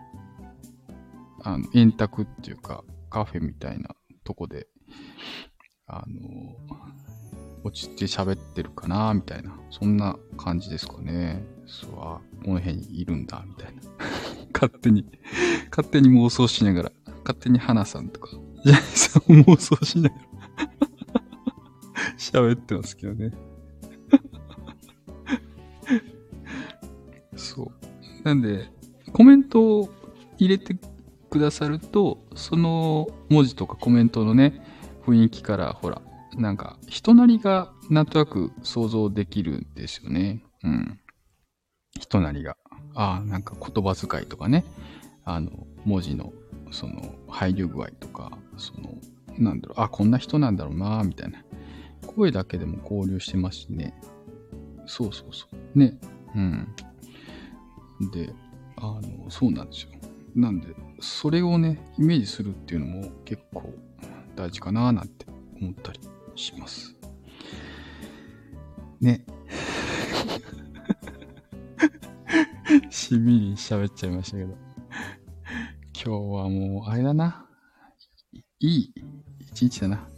ー、あの、円卓っていうか、カフェみたいなとこで、あのー、落ちて喋ってるかな、みたいな、そんな感じですかね。そう、あ、この辺にいるんだ、みたいな。(laughs) 勝手に、勝手に妄想しながら、勝手に花さんとか、ジャニーさんを妄想しながら (laughs) 喋ってますけどね。(laughs) そう。なんで、コメントを入れてくださると、その文字とかコメントのね、雰囲気から、ほら、なんか、人なりがなんとなく想像できるんですよね。うん。人なりが。ああ、なんか言葉遣いとかね。あの、文字の、その、配慮具合とか、その、なんだろう、あ、こんな人なんだろうな、みたいな。声だけでも交流してますしね。そうそうそう。ね。うん。で、あの、そうなんですよ。なんで、それをね、イメージするっていうのも結構大事かななんて思ったりします。ね。(laughs) しみり喋っちゃいましたけど。今日はもう、あれだな。いい一日だな。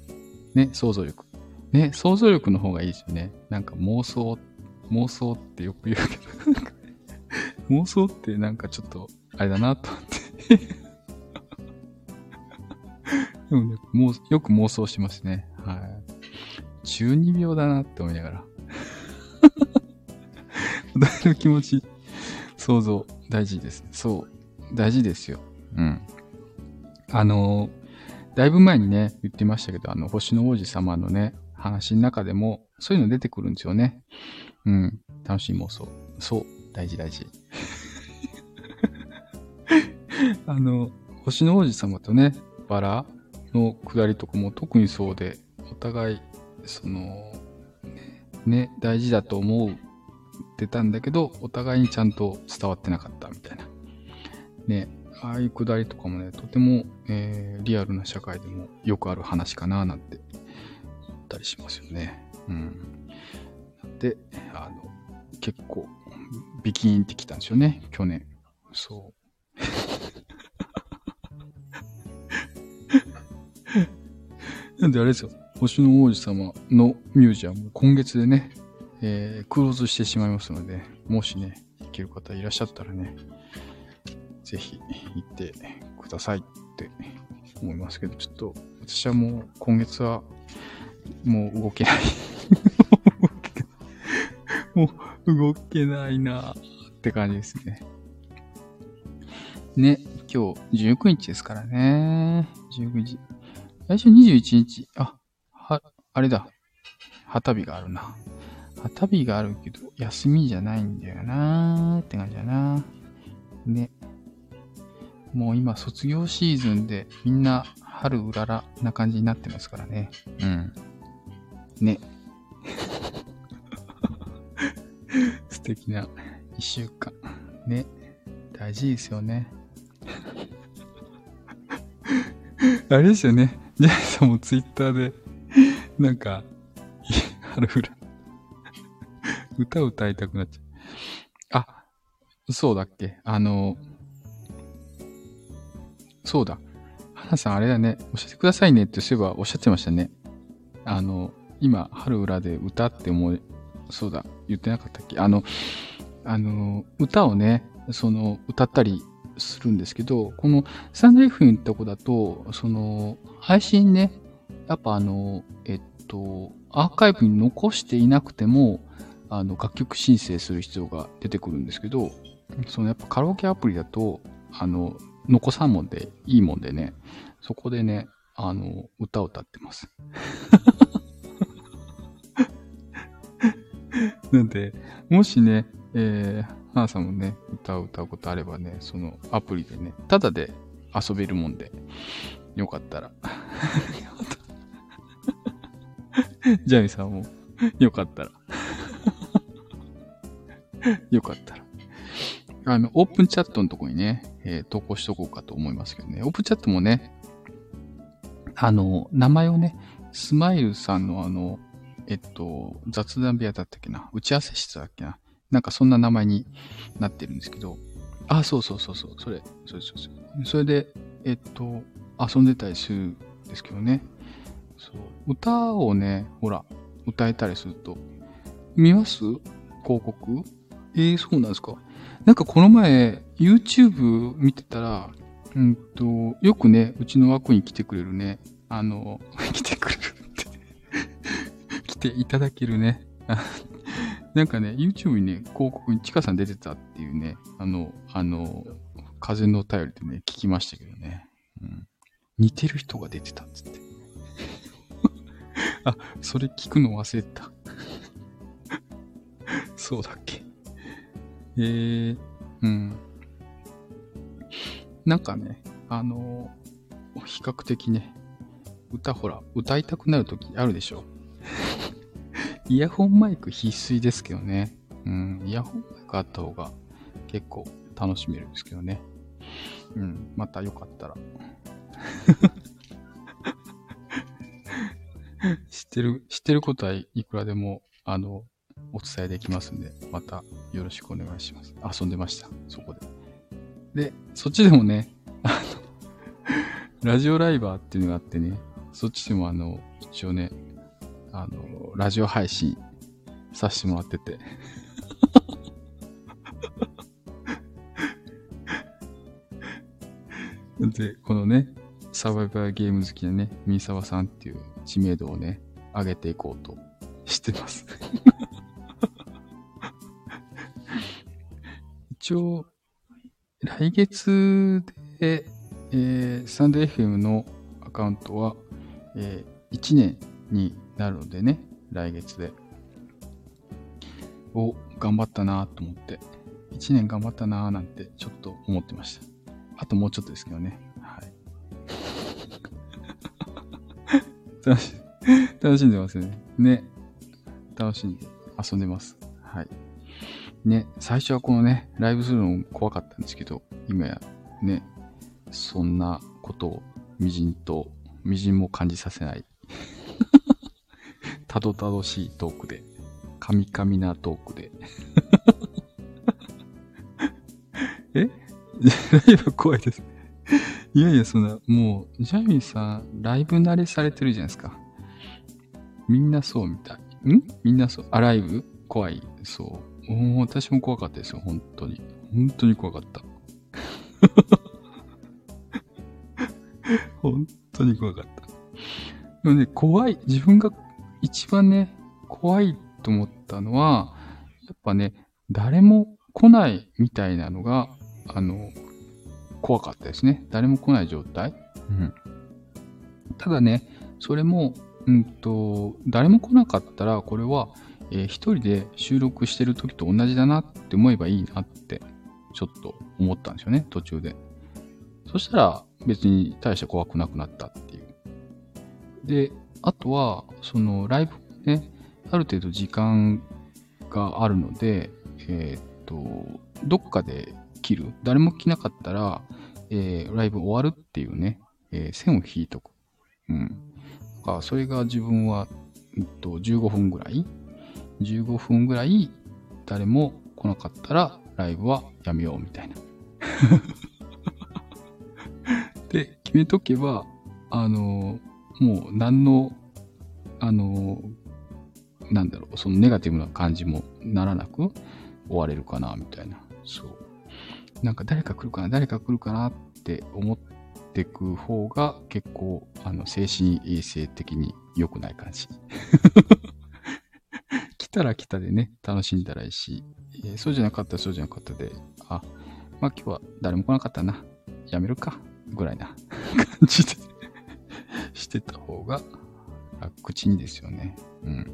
ね、想像力。ね、想像力の方がいいですよね。なんか妄想、妄想ってよく言うけど妄想ってなんかちょっと、あれだなと思って (laughs) でもね、もう、よく妄想しますね。はい。12秒だなって思いながら。(laughs) 私の気持ち、想像、大事です。そう。大事ですよ。うん。あの、だいぶ前にね、言ってましたけど、あの、星の王子様のね、話の中でも、そういうの出てくるんですよね。うん。楽しい妄想。そう。大事大事。(laughs) あの、星の王子様とね、バラの下りとかも特にそうで、お互い、その、ね、大事だと思ってたんだけど、お互いにちゃんと伝わってなかったみたいな。ね、ああいう下りとかもね、とても、えー、リアルな社会でもよくある話かななんて思ったりしますよね。うん。で、あの、結構、ビキーンってきたんですよね、去年。そう。(laughs) なんであれですよ、星の王子様のミュージアム、今月でね、えー、クローズしてしまいますので、もしね、行ける方いらっしゃったらね、ぜひ行ってくださいって思いますけど、ちょっと私はもう今月はもう動けないもう動けないなって感じですね。ね、今日19日ですからね。19時。来週21日、あ、は、あれだ。旗日があるな。旗日があるけど、休みじゃないんだよなーって感じだな。ね。もう今、卒業シーズンで、みんな春うららな感じになってますからね。うん。ね。(laughs) 素敵な一週間。ね。大事ですよね。(laughs) あれですよね。ジャイさんもツイッターで、なんか、あるふら、歌歌いたくなっちゃう。あ、そうだっけ？あの、そうだ。花さんあれだね、教えてくださいねってそういえばおっしゃってましたね。あの、今、春裏で歌って思い、そうだ、言ってなかったっけ？あの、あの、歌をね、その、歌ったりするんですけど、このスタンド F のとこだと、その、配信ね、やっぱあの、えっと、アーカイブに残していなくても、あの、楽曲申請する必要が出てくるんですけど、そのやっぱカラオケアプリだと、あの、残さんもんでいいもんでね、そこでね、あの、歌を歌ってます。(laughs) なんで、もしね、えー、花さんもね、歌を歌うことあればね、そのアプリでね、ただで遊べるもんで、よかったら。(laughs) ジャミさんも、よかったら。(laughs) よかったら。あの、オープンチャットのとこにね、えー、投稿しとこうかと思いますけどね。オープンチャットもね、あの、名前をね、スマイルさんのあの、えっと、雑談部屋だったっけな？打ち合わせ室だっけな？なんかそんな名前になってるんですけど、あ、そうそうそうそう、それ、そうそうそう。それで、えっと、遊んでたりするんですけどね。そう。歌をね、ほら、歌えたりすると、見ます？広告？えー、そうなんですか。なんかこの前、YouTube 見てたら、うんと、よくね、うちの枠に来てくれるね、あの、(laughs) 来てくれるって (laughs) 来ていただけるね。(laughs) なんかね、YouTube にね、広告にチカさん出てたっていうね、あの、あの、風の便りでね、聞きましたけどね。うん、似てる人が出てたっつって。あ、それ聞くの忘れた。そうだっけ。へえー、うん。なんかね、あの比較的ね、歌ほら、歌いたくなるときあるでしょ。(laughs) イヤホンマイク必須ですけどね。うん、イヤホンマイクあった方が結構楽しめるんですけどね。うん、またよかったら。(laughs) 知ってる、知ってることはいくらでも、あの、お伝えできますんで、またよろしくお願いします。遊んでました、そこで。で、そっちでもね、あの、ラジオライバーっていうのがあってね、そっちでもあの、一応ね、あの、ラジオ配信させてもらってて。で、このね、サバイバーゲーム好きなね、三沢さんっていう知名度をね、上げていこうとしてます一応、来月で、えー、スタンド FM のアカウントは、えー、1年になるのでね、来月で。お、頑張ったなと思って、1年頑張ったななんてちょっと思ってました。あともうちょっとですけどね。はい。(laughs) 楽し、楽しんでますね。ね。楽しんで遊んでます。はい。ね、最初はこのね、ライブするの怖かったんですけど、今やね、そんなことをみじんと、みじんも感じさせない。(laughs) たどたどしいトークで、カミカミなトークで。え？ライブ怖いです。いやいや、そんな、もう、ジャミーさん、ライブ慣れされてるじゃないですか。みんなそうみたい。ん？みんなそう。あ、ライブ？怖い。そう。もう私も怖かったですよ、本当に。本当に怖かった。本当に怖かった。でもね、怖い。自分が一番ね、怖いと思ったのは、やっぱね、誰も来ないみたいなのが、あの、怖かったですね。誰も来ない状態。うん。ただね、それも、うんと、誰も来なかったら、これは、えー、一人で収録してる時と同じだなって思えばいいなって、ちょっと思ったんですよね、途中で。そしたら、別に大して怖くなくなったっていう。で、あとは、その、ライブね、ある程度時間があるので、えー、っと、どっかで切る。誰も来なかったら、えー、ライブ終わるっていうね、えー、線を引いとく。うん。かそれが自分は、えっと、15分ぐらい ?15 分ぐらい誰も来なかったらライブはやめようみたいな。(laughs) で、決めとけば、あの、もう何の、あの、なんだろう、そのネガティブな感じもならなく終われるかな、みたいな。そう。なんか誰か来るかな、誰か来るかなって思ってく方が結構、あの、精神衛生的に良くない感じ。たら来たでね、楽しんだらいいし、えー、そうじゃなかったらそうじゃなかったで、あ、まあ今日は誰も来なかったな、やめるか、ぐらいな (laughs) 感じで (laughs) してた方が楽ちんですよね。うん。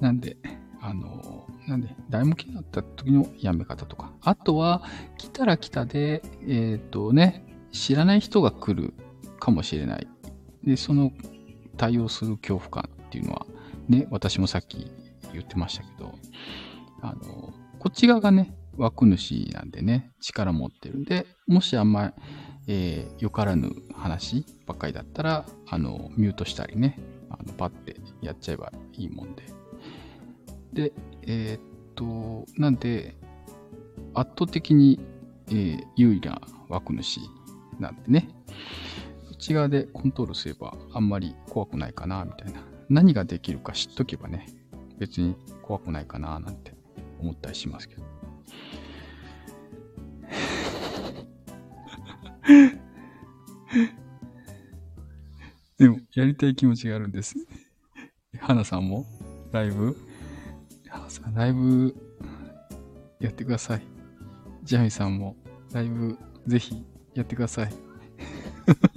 なんで、あの、なんで、誰も来なかった時のやめ方とか。あとは、来たら来たで、えっ、ー、とね、知らない人が来るかもしれない。で、その対応する恐怖感っていうのは、ね、私もさっき言ってましたけど、あの、こっち側がね、枠主なんでね、力持ってるんで、もしあんま、えー、よからぬ話ばっかりだったら、あの、ミュートしたりね、あのパッてやっちゃえばいいもんで。で、えー、っと、なんで、圧倒的に、えー、優位な枠主なんでね、そっち側でコントロールすればあんまり怖くないかな、みたいな。何ができるか知っとけばね、別に怖くないかな、なんて思ったりしますけど。(laughs) でも、やりたい気持ちがあるんです。花さんも？ライブ？花さん、ライブやってください。ジャミさんも？ライブぜひやってください。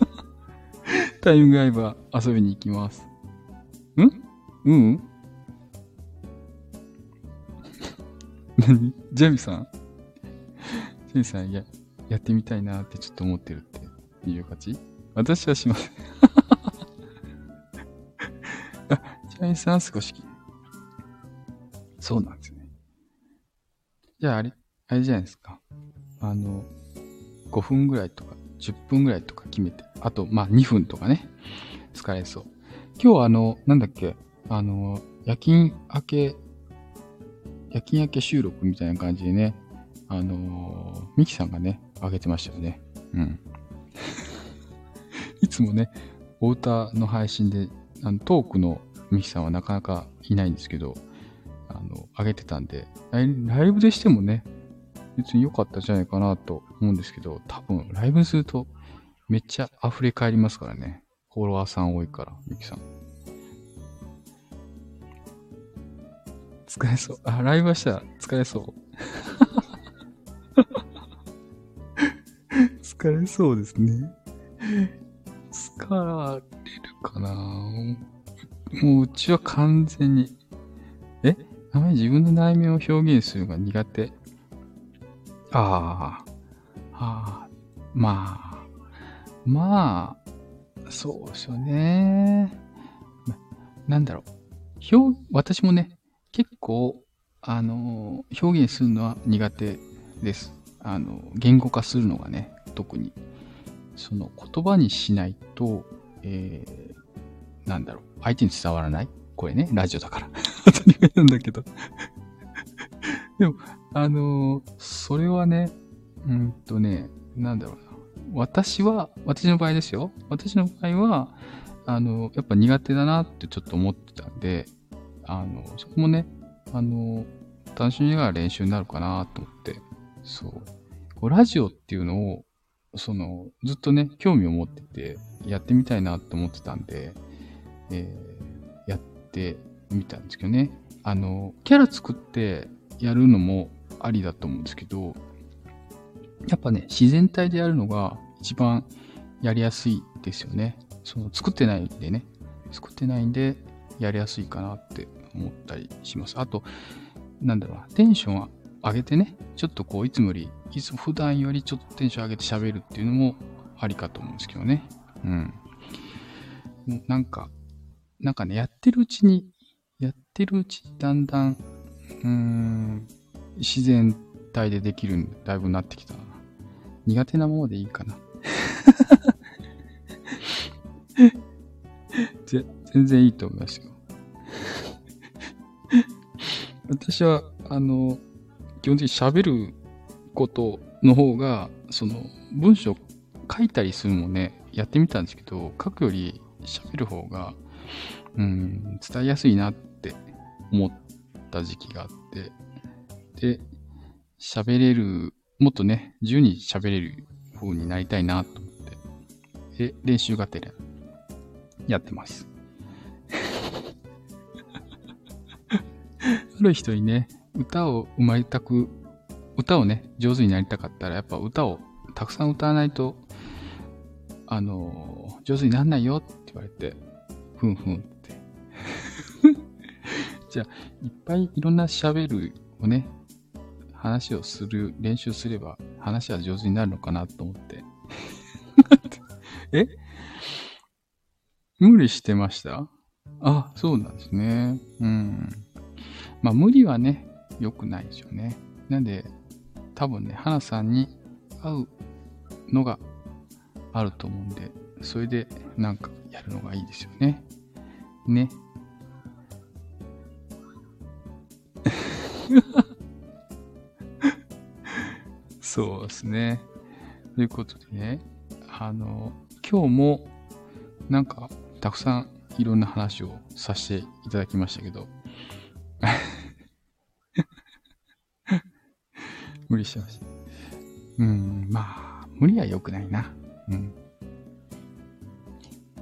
(laughs) タイムが合えば遊びに行きます。ん？うん？何？(laughs) ジャミさん？ジャミさん、いや、やってみたいなってちょっと思ってるっていう感じ私はしません。(laughs) あ、ジャミさん少し。そうなんですね。じゃあ、あれ、あれじゃないですか。あの、5分ぐらいとか、10分ぐらいとか決めて、あと、まあ、2分とかね、使えそう。今日はあの、なんだっけ、あの、夜勤明け、夜勤明け収録みたいな感じでね、あのミキさんがね、あげてましたよね。うん。(laughs) いつもね、お歌の配信で、あのトークのミキさんはなかなかいないんですけど、あの、あげてたんで、ライブでしてもね、別に良かったんじゃないかなと思うんですけど、多分ライブにするとめっちゃ溢れ返りますからね。フォロワーさん多いから、ミキさん。疲れそう。あ、ライブはしたら疲れそう。(laughs) 疲れそうですね。疲れるかなもううちは完全に、え？あまり自分の内面を表現するのが苦手。ああ、ああ、まあ、まあ、そうですよね。なんだろう。表、私もね、結構、あの、表現するのは苦手です。あの、言語化するのがね、特に。その言葉にしないと、えー、なんだろう。相手に伝わらない？これね、ラジオだから。当たり前なんだけどでも、あの、それはね、うんとね、なんだろう。私は、私の場合ですよ。私の場合は、あの、やっぱ苦手だなってちょっと思ってたんで、あの、そこもね、あの、楽しみながら練習になるかなと思って、そう。こうラジオっていうのを、その、ずっとね、興味を持ってて、やってみたいなと思ってたんで、えー、やってみたんですけどね。あの、キャラ作ってやるのもありだと思うんですけど、やっぱね、自然体でやるのが一番やりやすいですよね。その作ってないんでね。作ってないんでやりやすいかなって思ったりします。あと、なんだろう、テンション上げてね、ちょっとこう、いつもより、いつも普段よりちょっとテンション上げて喋るっていうのもありかと思うんですけどね。うん。もうなんか、なんかね、やってるうちに、やってるうちにだんだん、うん、自然体でできるんだいぶなってきたな。苦手なままでいいかな。(laughs) 全然いいと思いますよ。(laughs) 私は、あの、基本的に喋ることの方が、その、文章書いたりするのもね、やってみたんですけど、書くより喋る方が、うん、伝えやすいなって思った時期があって、で、喋れる、もっとね、自由に喋れる風になりたいなと思って、で、練習がてらやってます。(laughs) ある人にね、歌を生まれたく、歌をね、上手になりたかったら、やっぱ歌をたくさん歌わないと、あの、上手にならないよって言われて、ふんふんって。(laughs) じゃあ、いっぱいいろんな喋るをね、話をする、練習すれば話は上手になるのかなと思って。(laughs) え？無理してました？あ、そうなんですね。うん。まあ無理はね、良くないでしょうね。なんで、多分ね、花さんに会うのがあると思うんで、それでなんかやるのがいいですよね。ね。(laughs) そうですね。ということでね、あの、今日もなんかたくさんいろんな話をさせていただきましたけど、(laughs) 無理してました。うん、まあ、無理は良くないな。うん。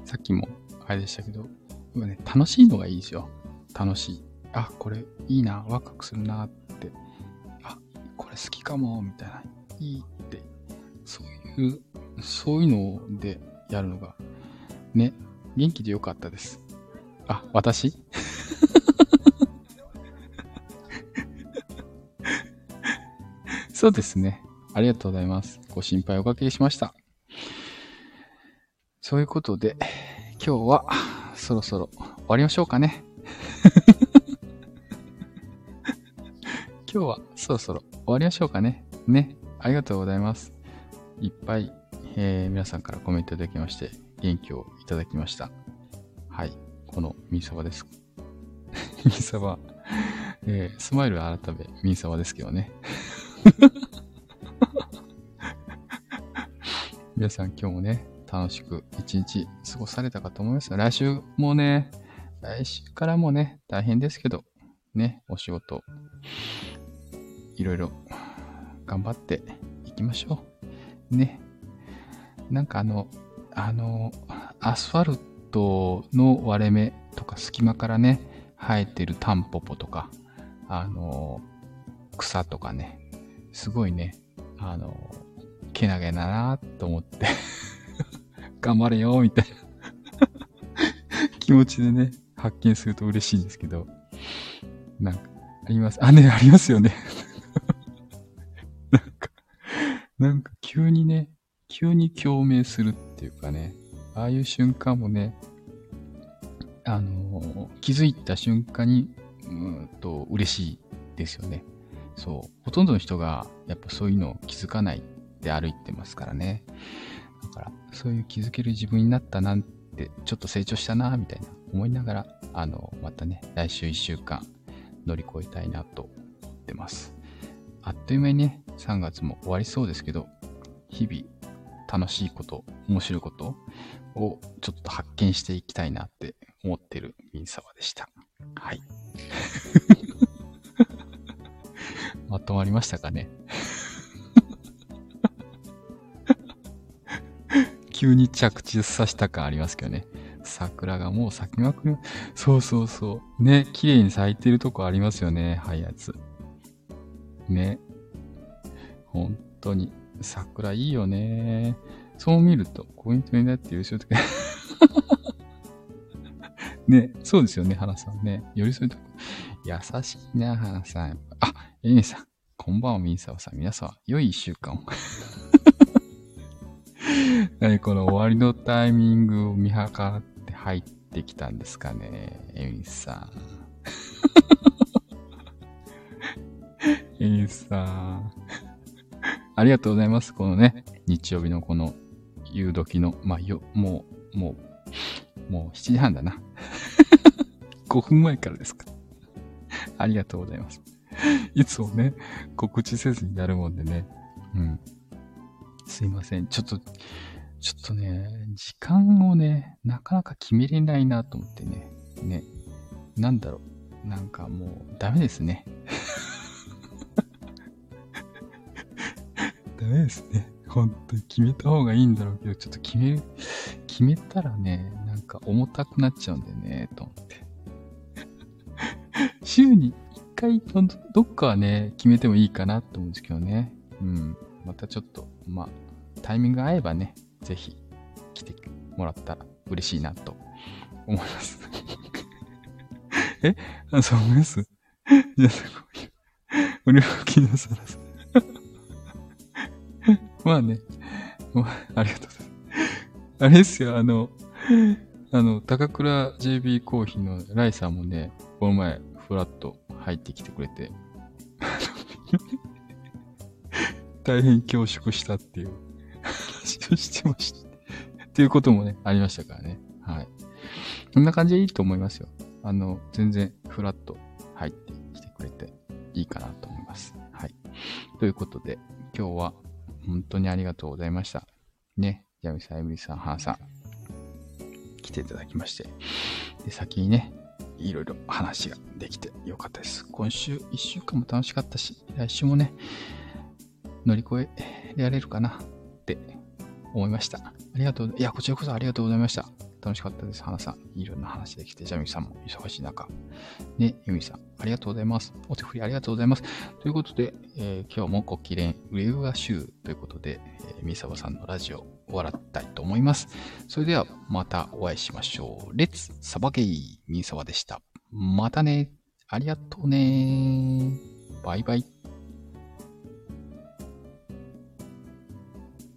さっきもあれでしたけど、ね、楽しいのがいいですよ。楽しい。あ、これいいな、ワクワクするなって。あ、これ好きかも、みたいな。いいって。そういう、そういうのでやるのが、ね、元気でよかったです。あ、私？(laughs) そうですね。ありがとうございます。ご心配おかけしました。そういうことで、今日はそろそろ終わりましょうかね。(laughs) 今日はそろそろ終わりましょうかね。ね。ありがとうございます。いっぱい、えー、皆さんからコメントいただきまして、元気をいただきました。はい。このミーサバです。(laughs) ミーサバ、えー、スマイル改めミーサバですけどね。(laughs) 皆さん今日もね、楽しく一日過ごされたかと思います。来週もね、来週からもね、大変ですけど、ね、お仕事、いろいろ頑張っていきましょう。ね。なんかあの、あの、アスファルトの割れ目とか隙間からね、生えてるタンポポとか、あの、草とかね、すごいね、あの、けなげだなと思って (laughs) 頑張れよ、みたいな気持ちでね、発見すると嬉しいんですけど、なんか、あります。あ、ね、ありますよねなんか急にね、急に共鳴するっていうかね、ああいう瞬間もね、あのー、気づいた瞬間に、うんと、嬉しいですよね。そう。ほとんどの人が、やっぱそういうのを気づかないで歩いてますからね。だから、そういう気づける自分になったなんて、ちょっと成長したな、みたいな思いながら、あの、またね、来週1週間乗り越えたいなと思ってます。あっという間にね、3月も終わりそうですけど、日々楽しいこと、面白いことをちょっと発見していきたいなって思ってるミンサワでした。はい。(laughs) まとまりましたかね？(laughs) 急に着地させた感ありますけどね。桜がもう咲きまくり、そうそうそう。ね、綺麗に咲いてるとこありますよね、はいやつ。ね。本当に。桜いいよね。そう見ると、コメントになって優勝とか。(laughs) ね、そうですよね、花さんね。寄り添いと優しいな、花さん。あ、エミさん。こんばんは、ミンサワさん。皆さん、良い一週間を。何 (laughs) この終わりのタイミングを見計らって入ってきたんですかね、エミさん。エミさん。(laughs) ありがとうございます。このね、日曜日のこの夕時の、まあ、よ、もう、もう、もう7時半だな。(laughs) 5分前からですか。ありがとうございます。いつもね、告知せずにやるもんでね。うん。すいません。ちょっと、ちょっとね、時間をね、なかなか決めれないなと思ってね。ね。なんだろう。なんかもう、ダメですね。ダメですね。本当に決めた方がいいんだろうけど、ちょっと決め、決めたらね、なんか重たくなっちゃうんだよね、と思って。(laughs) 週に一回どっかはね、決めてもいいかなと思うんですけどね。うん。またちょっと、まあ、タイミング合えばね、ぜひ来てもらったら嬉しいなと思います。(laughs) え？あ、そう思いますじゃあ、こういう、俺は気のさらす。まあね、あ、(laughs) ありがとうございます。あれですよ、あの、あの、高倉 JB コーヒーのライさんもね、この前、フラット入ってきてくれて、(laughs) 大変恐縮したっていう話をしてました。っていうこともね、ありましたからね。はい。こんな感じでいいと思いますよ。あの、全然フラット入ってきてくれていいかなと思います。はい。ということで、今日は本当にありがとうございました。ね、ヤミさん、エミリさん、ハンさん、来ていただきまして。で、先にね、いろいろ話ができてよかったです。今週1週間も楽しかったし、来週もね、乗り越えられるかなって思いました。ありがとう。いや、こちらこそありがとうございました。楽しかったです。花さん。いろんな話できて、ジャミさんも忙しい中。ね、ユミさん、ありがとうございます。お手振りありがとうございます。ということで、えー、今日もご機嫌、ウェブが週ということで、えー、ミサバさんのラジオ終わらたいと思います。それではまたお会いしましょう。レッツサバゲイミサワでした。またね。ありがとうね。バイバイ。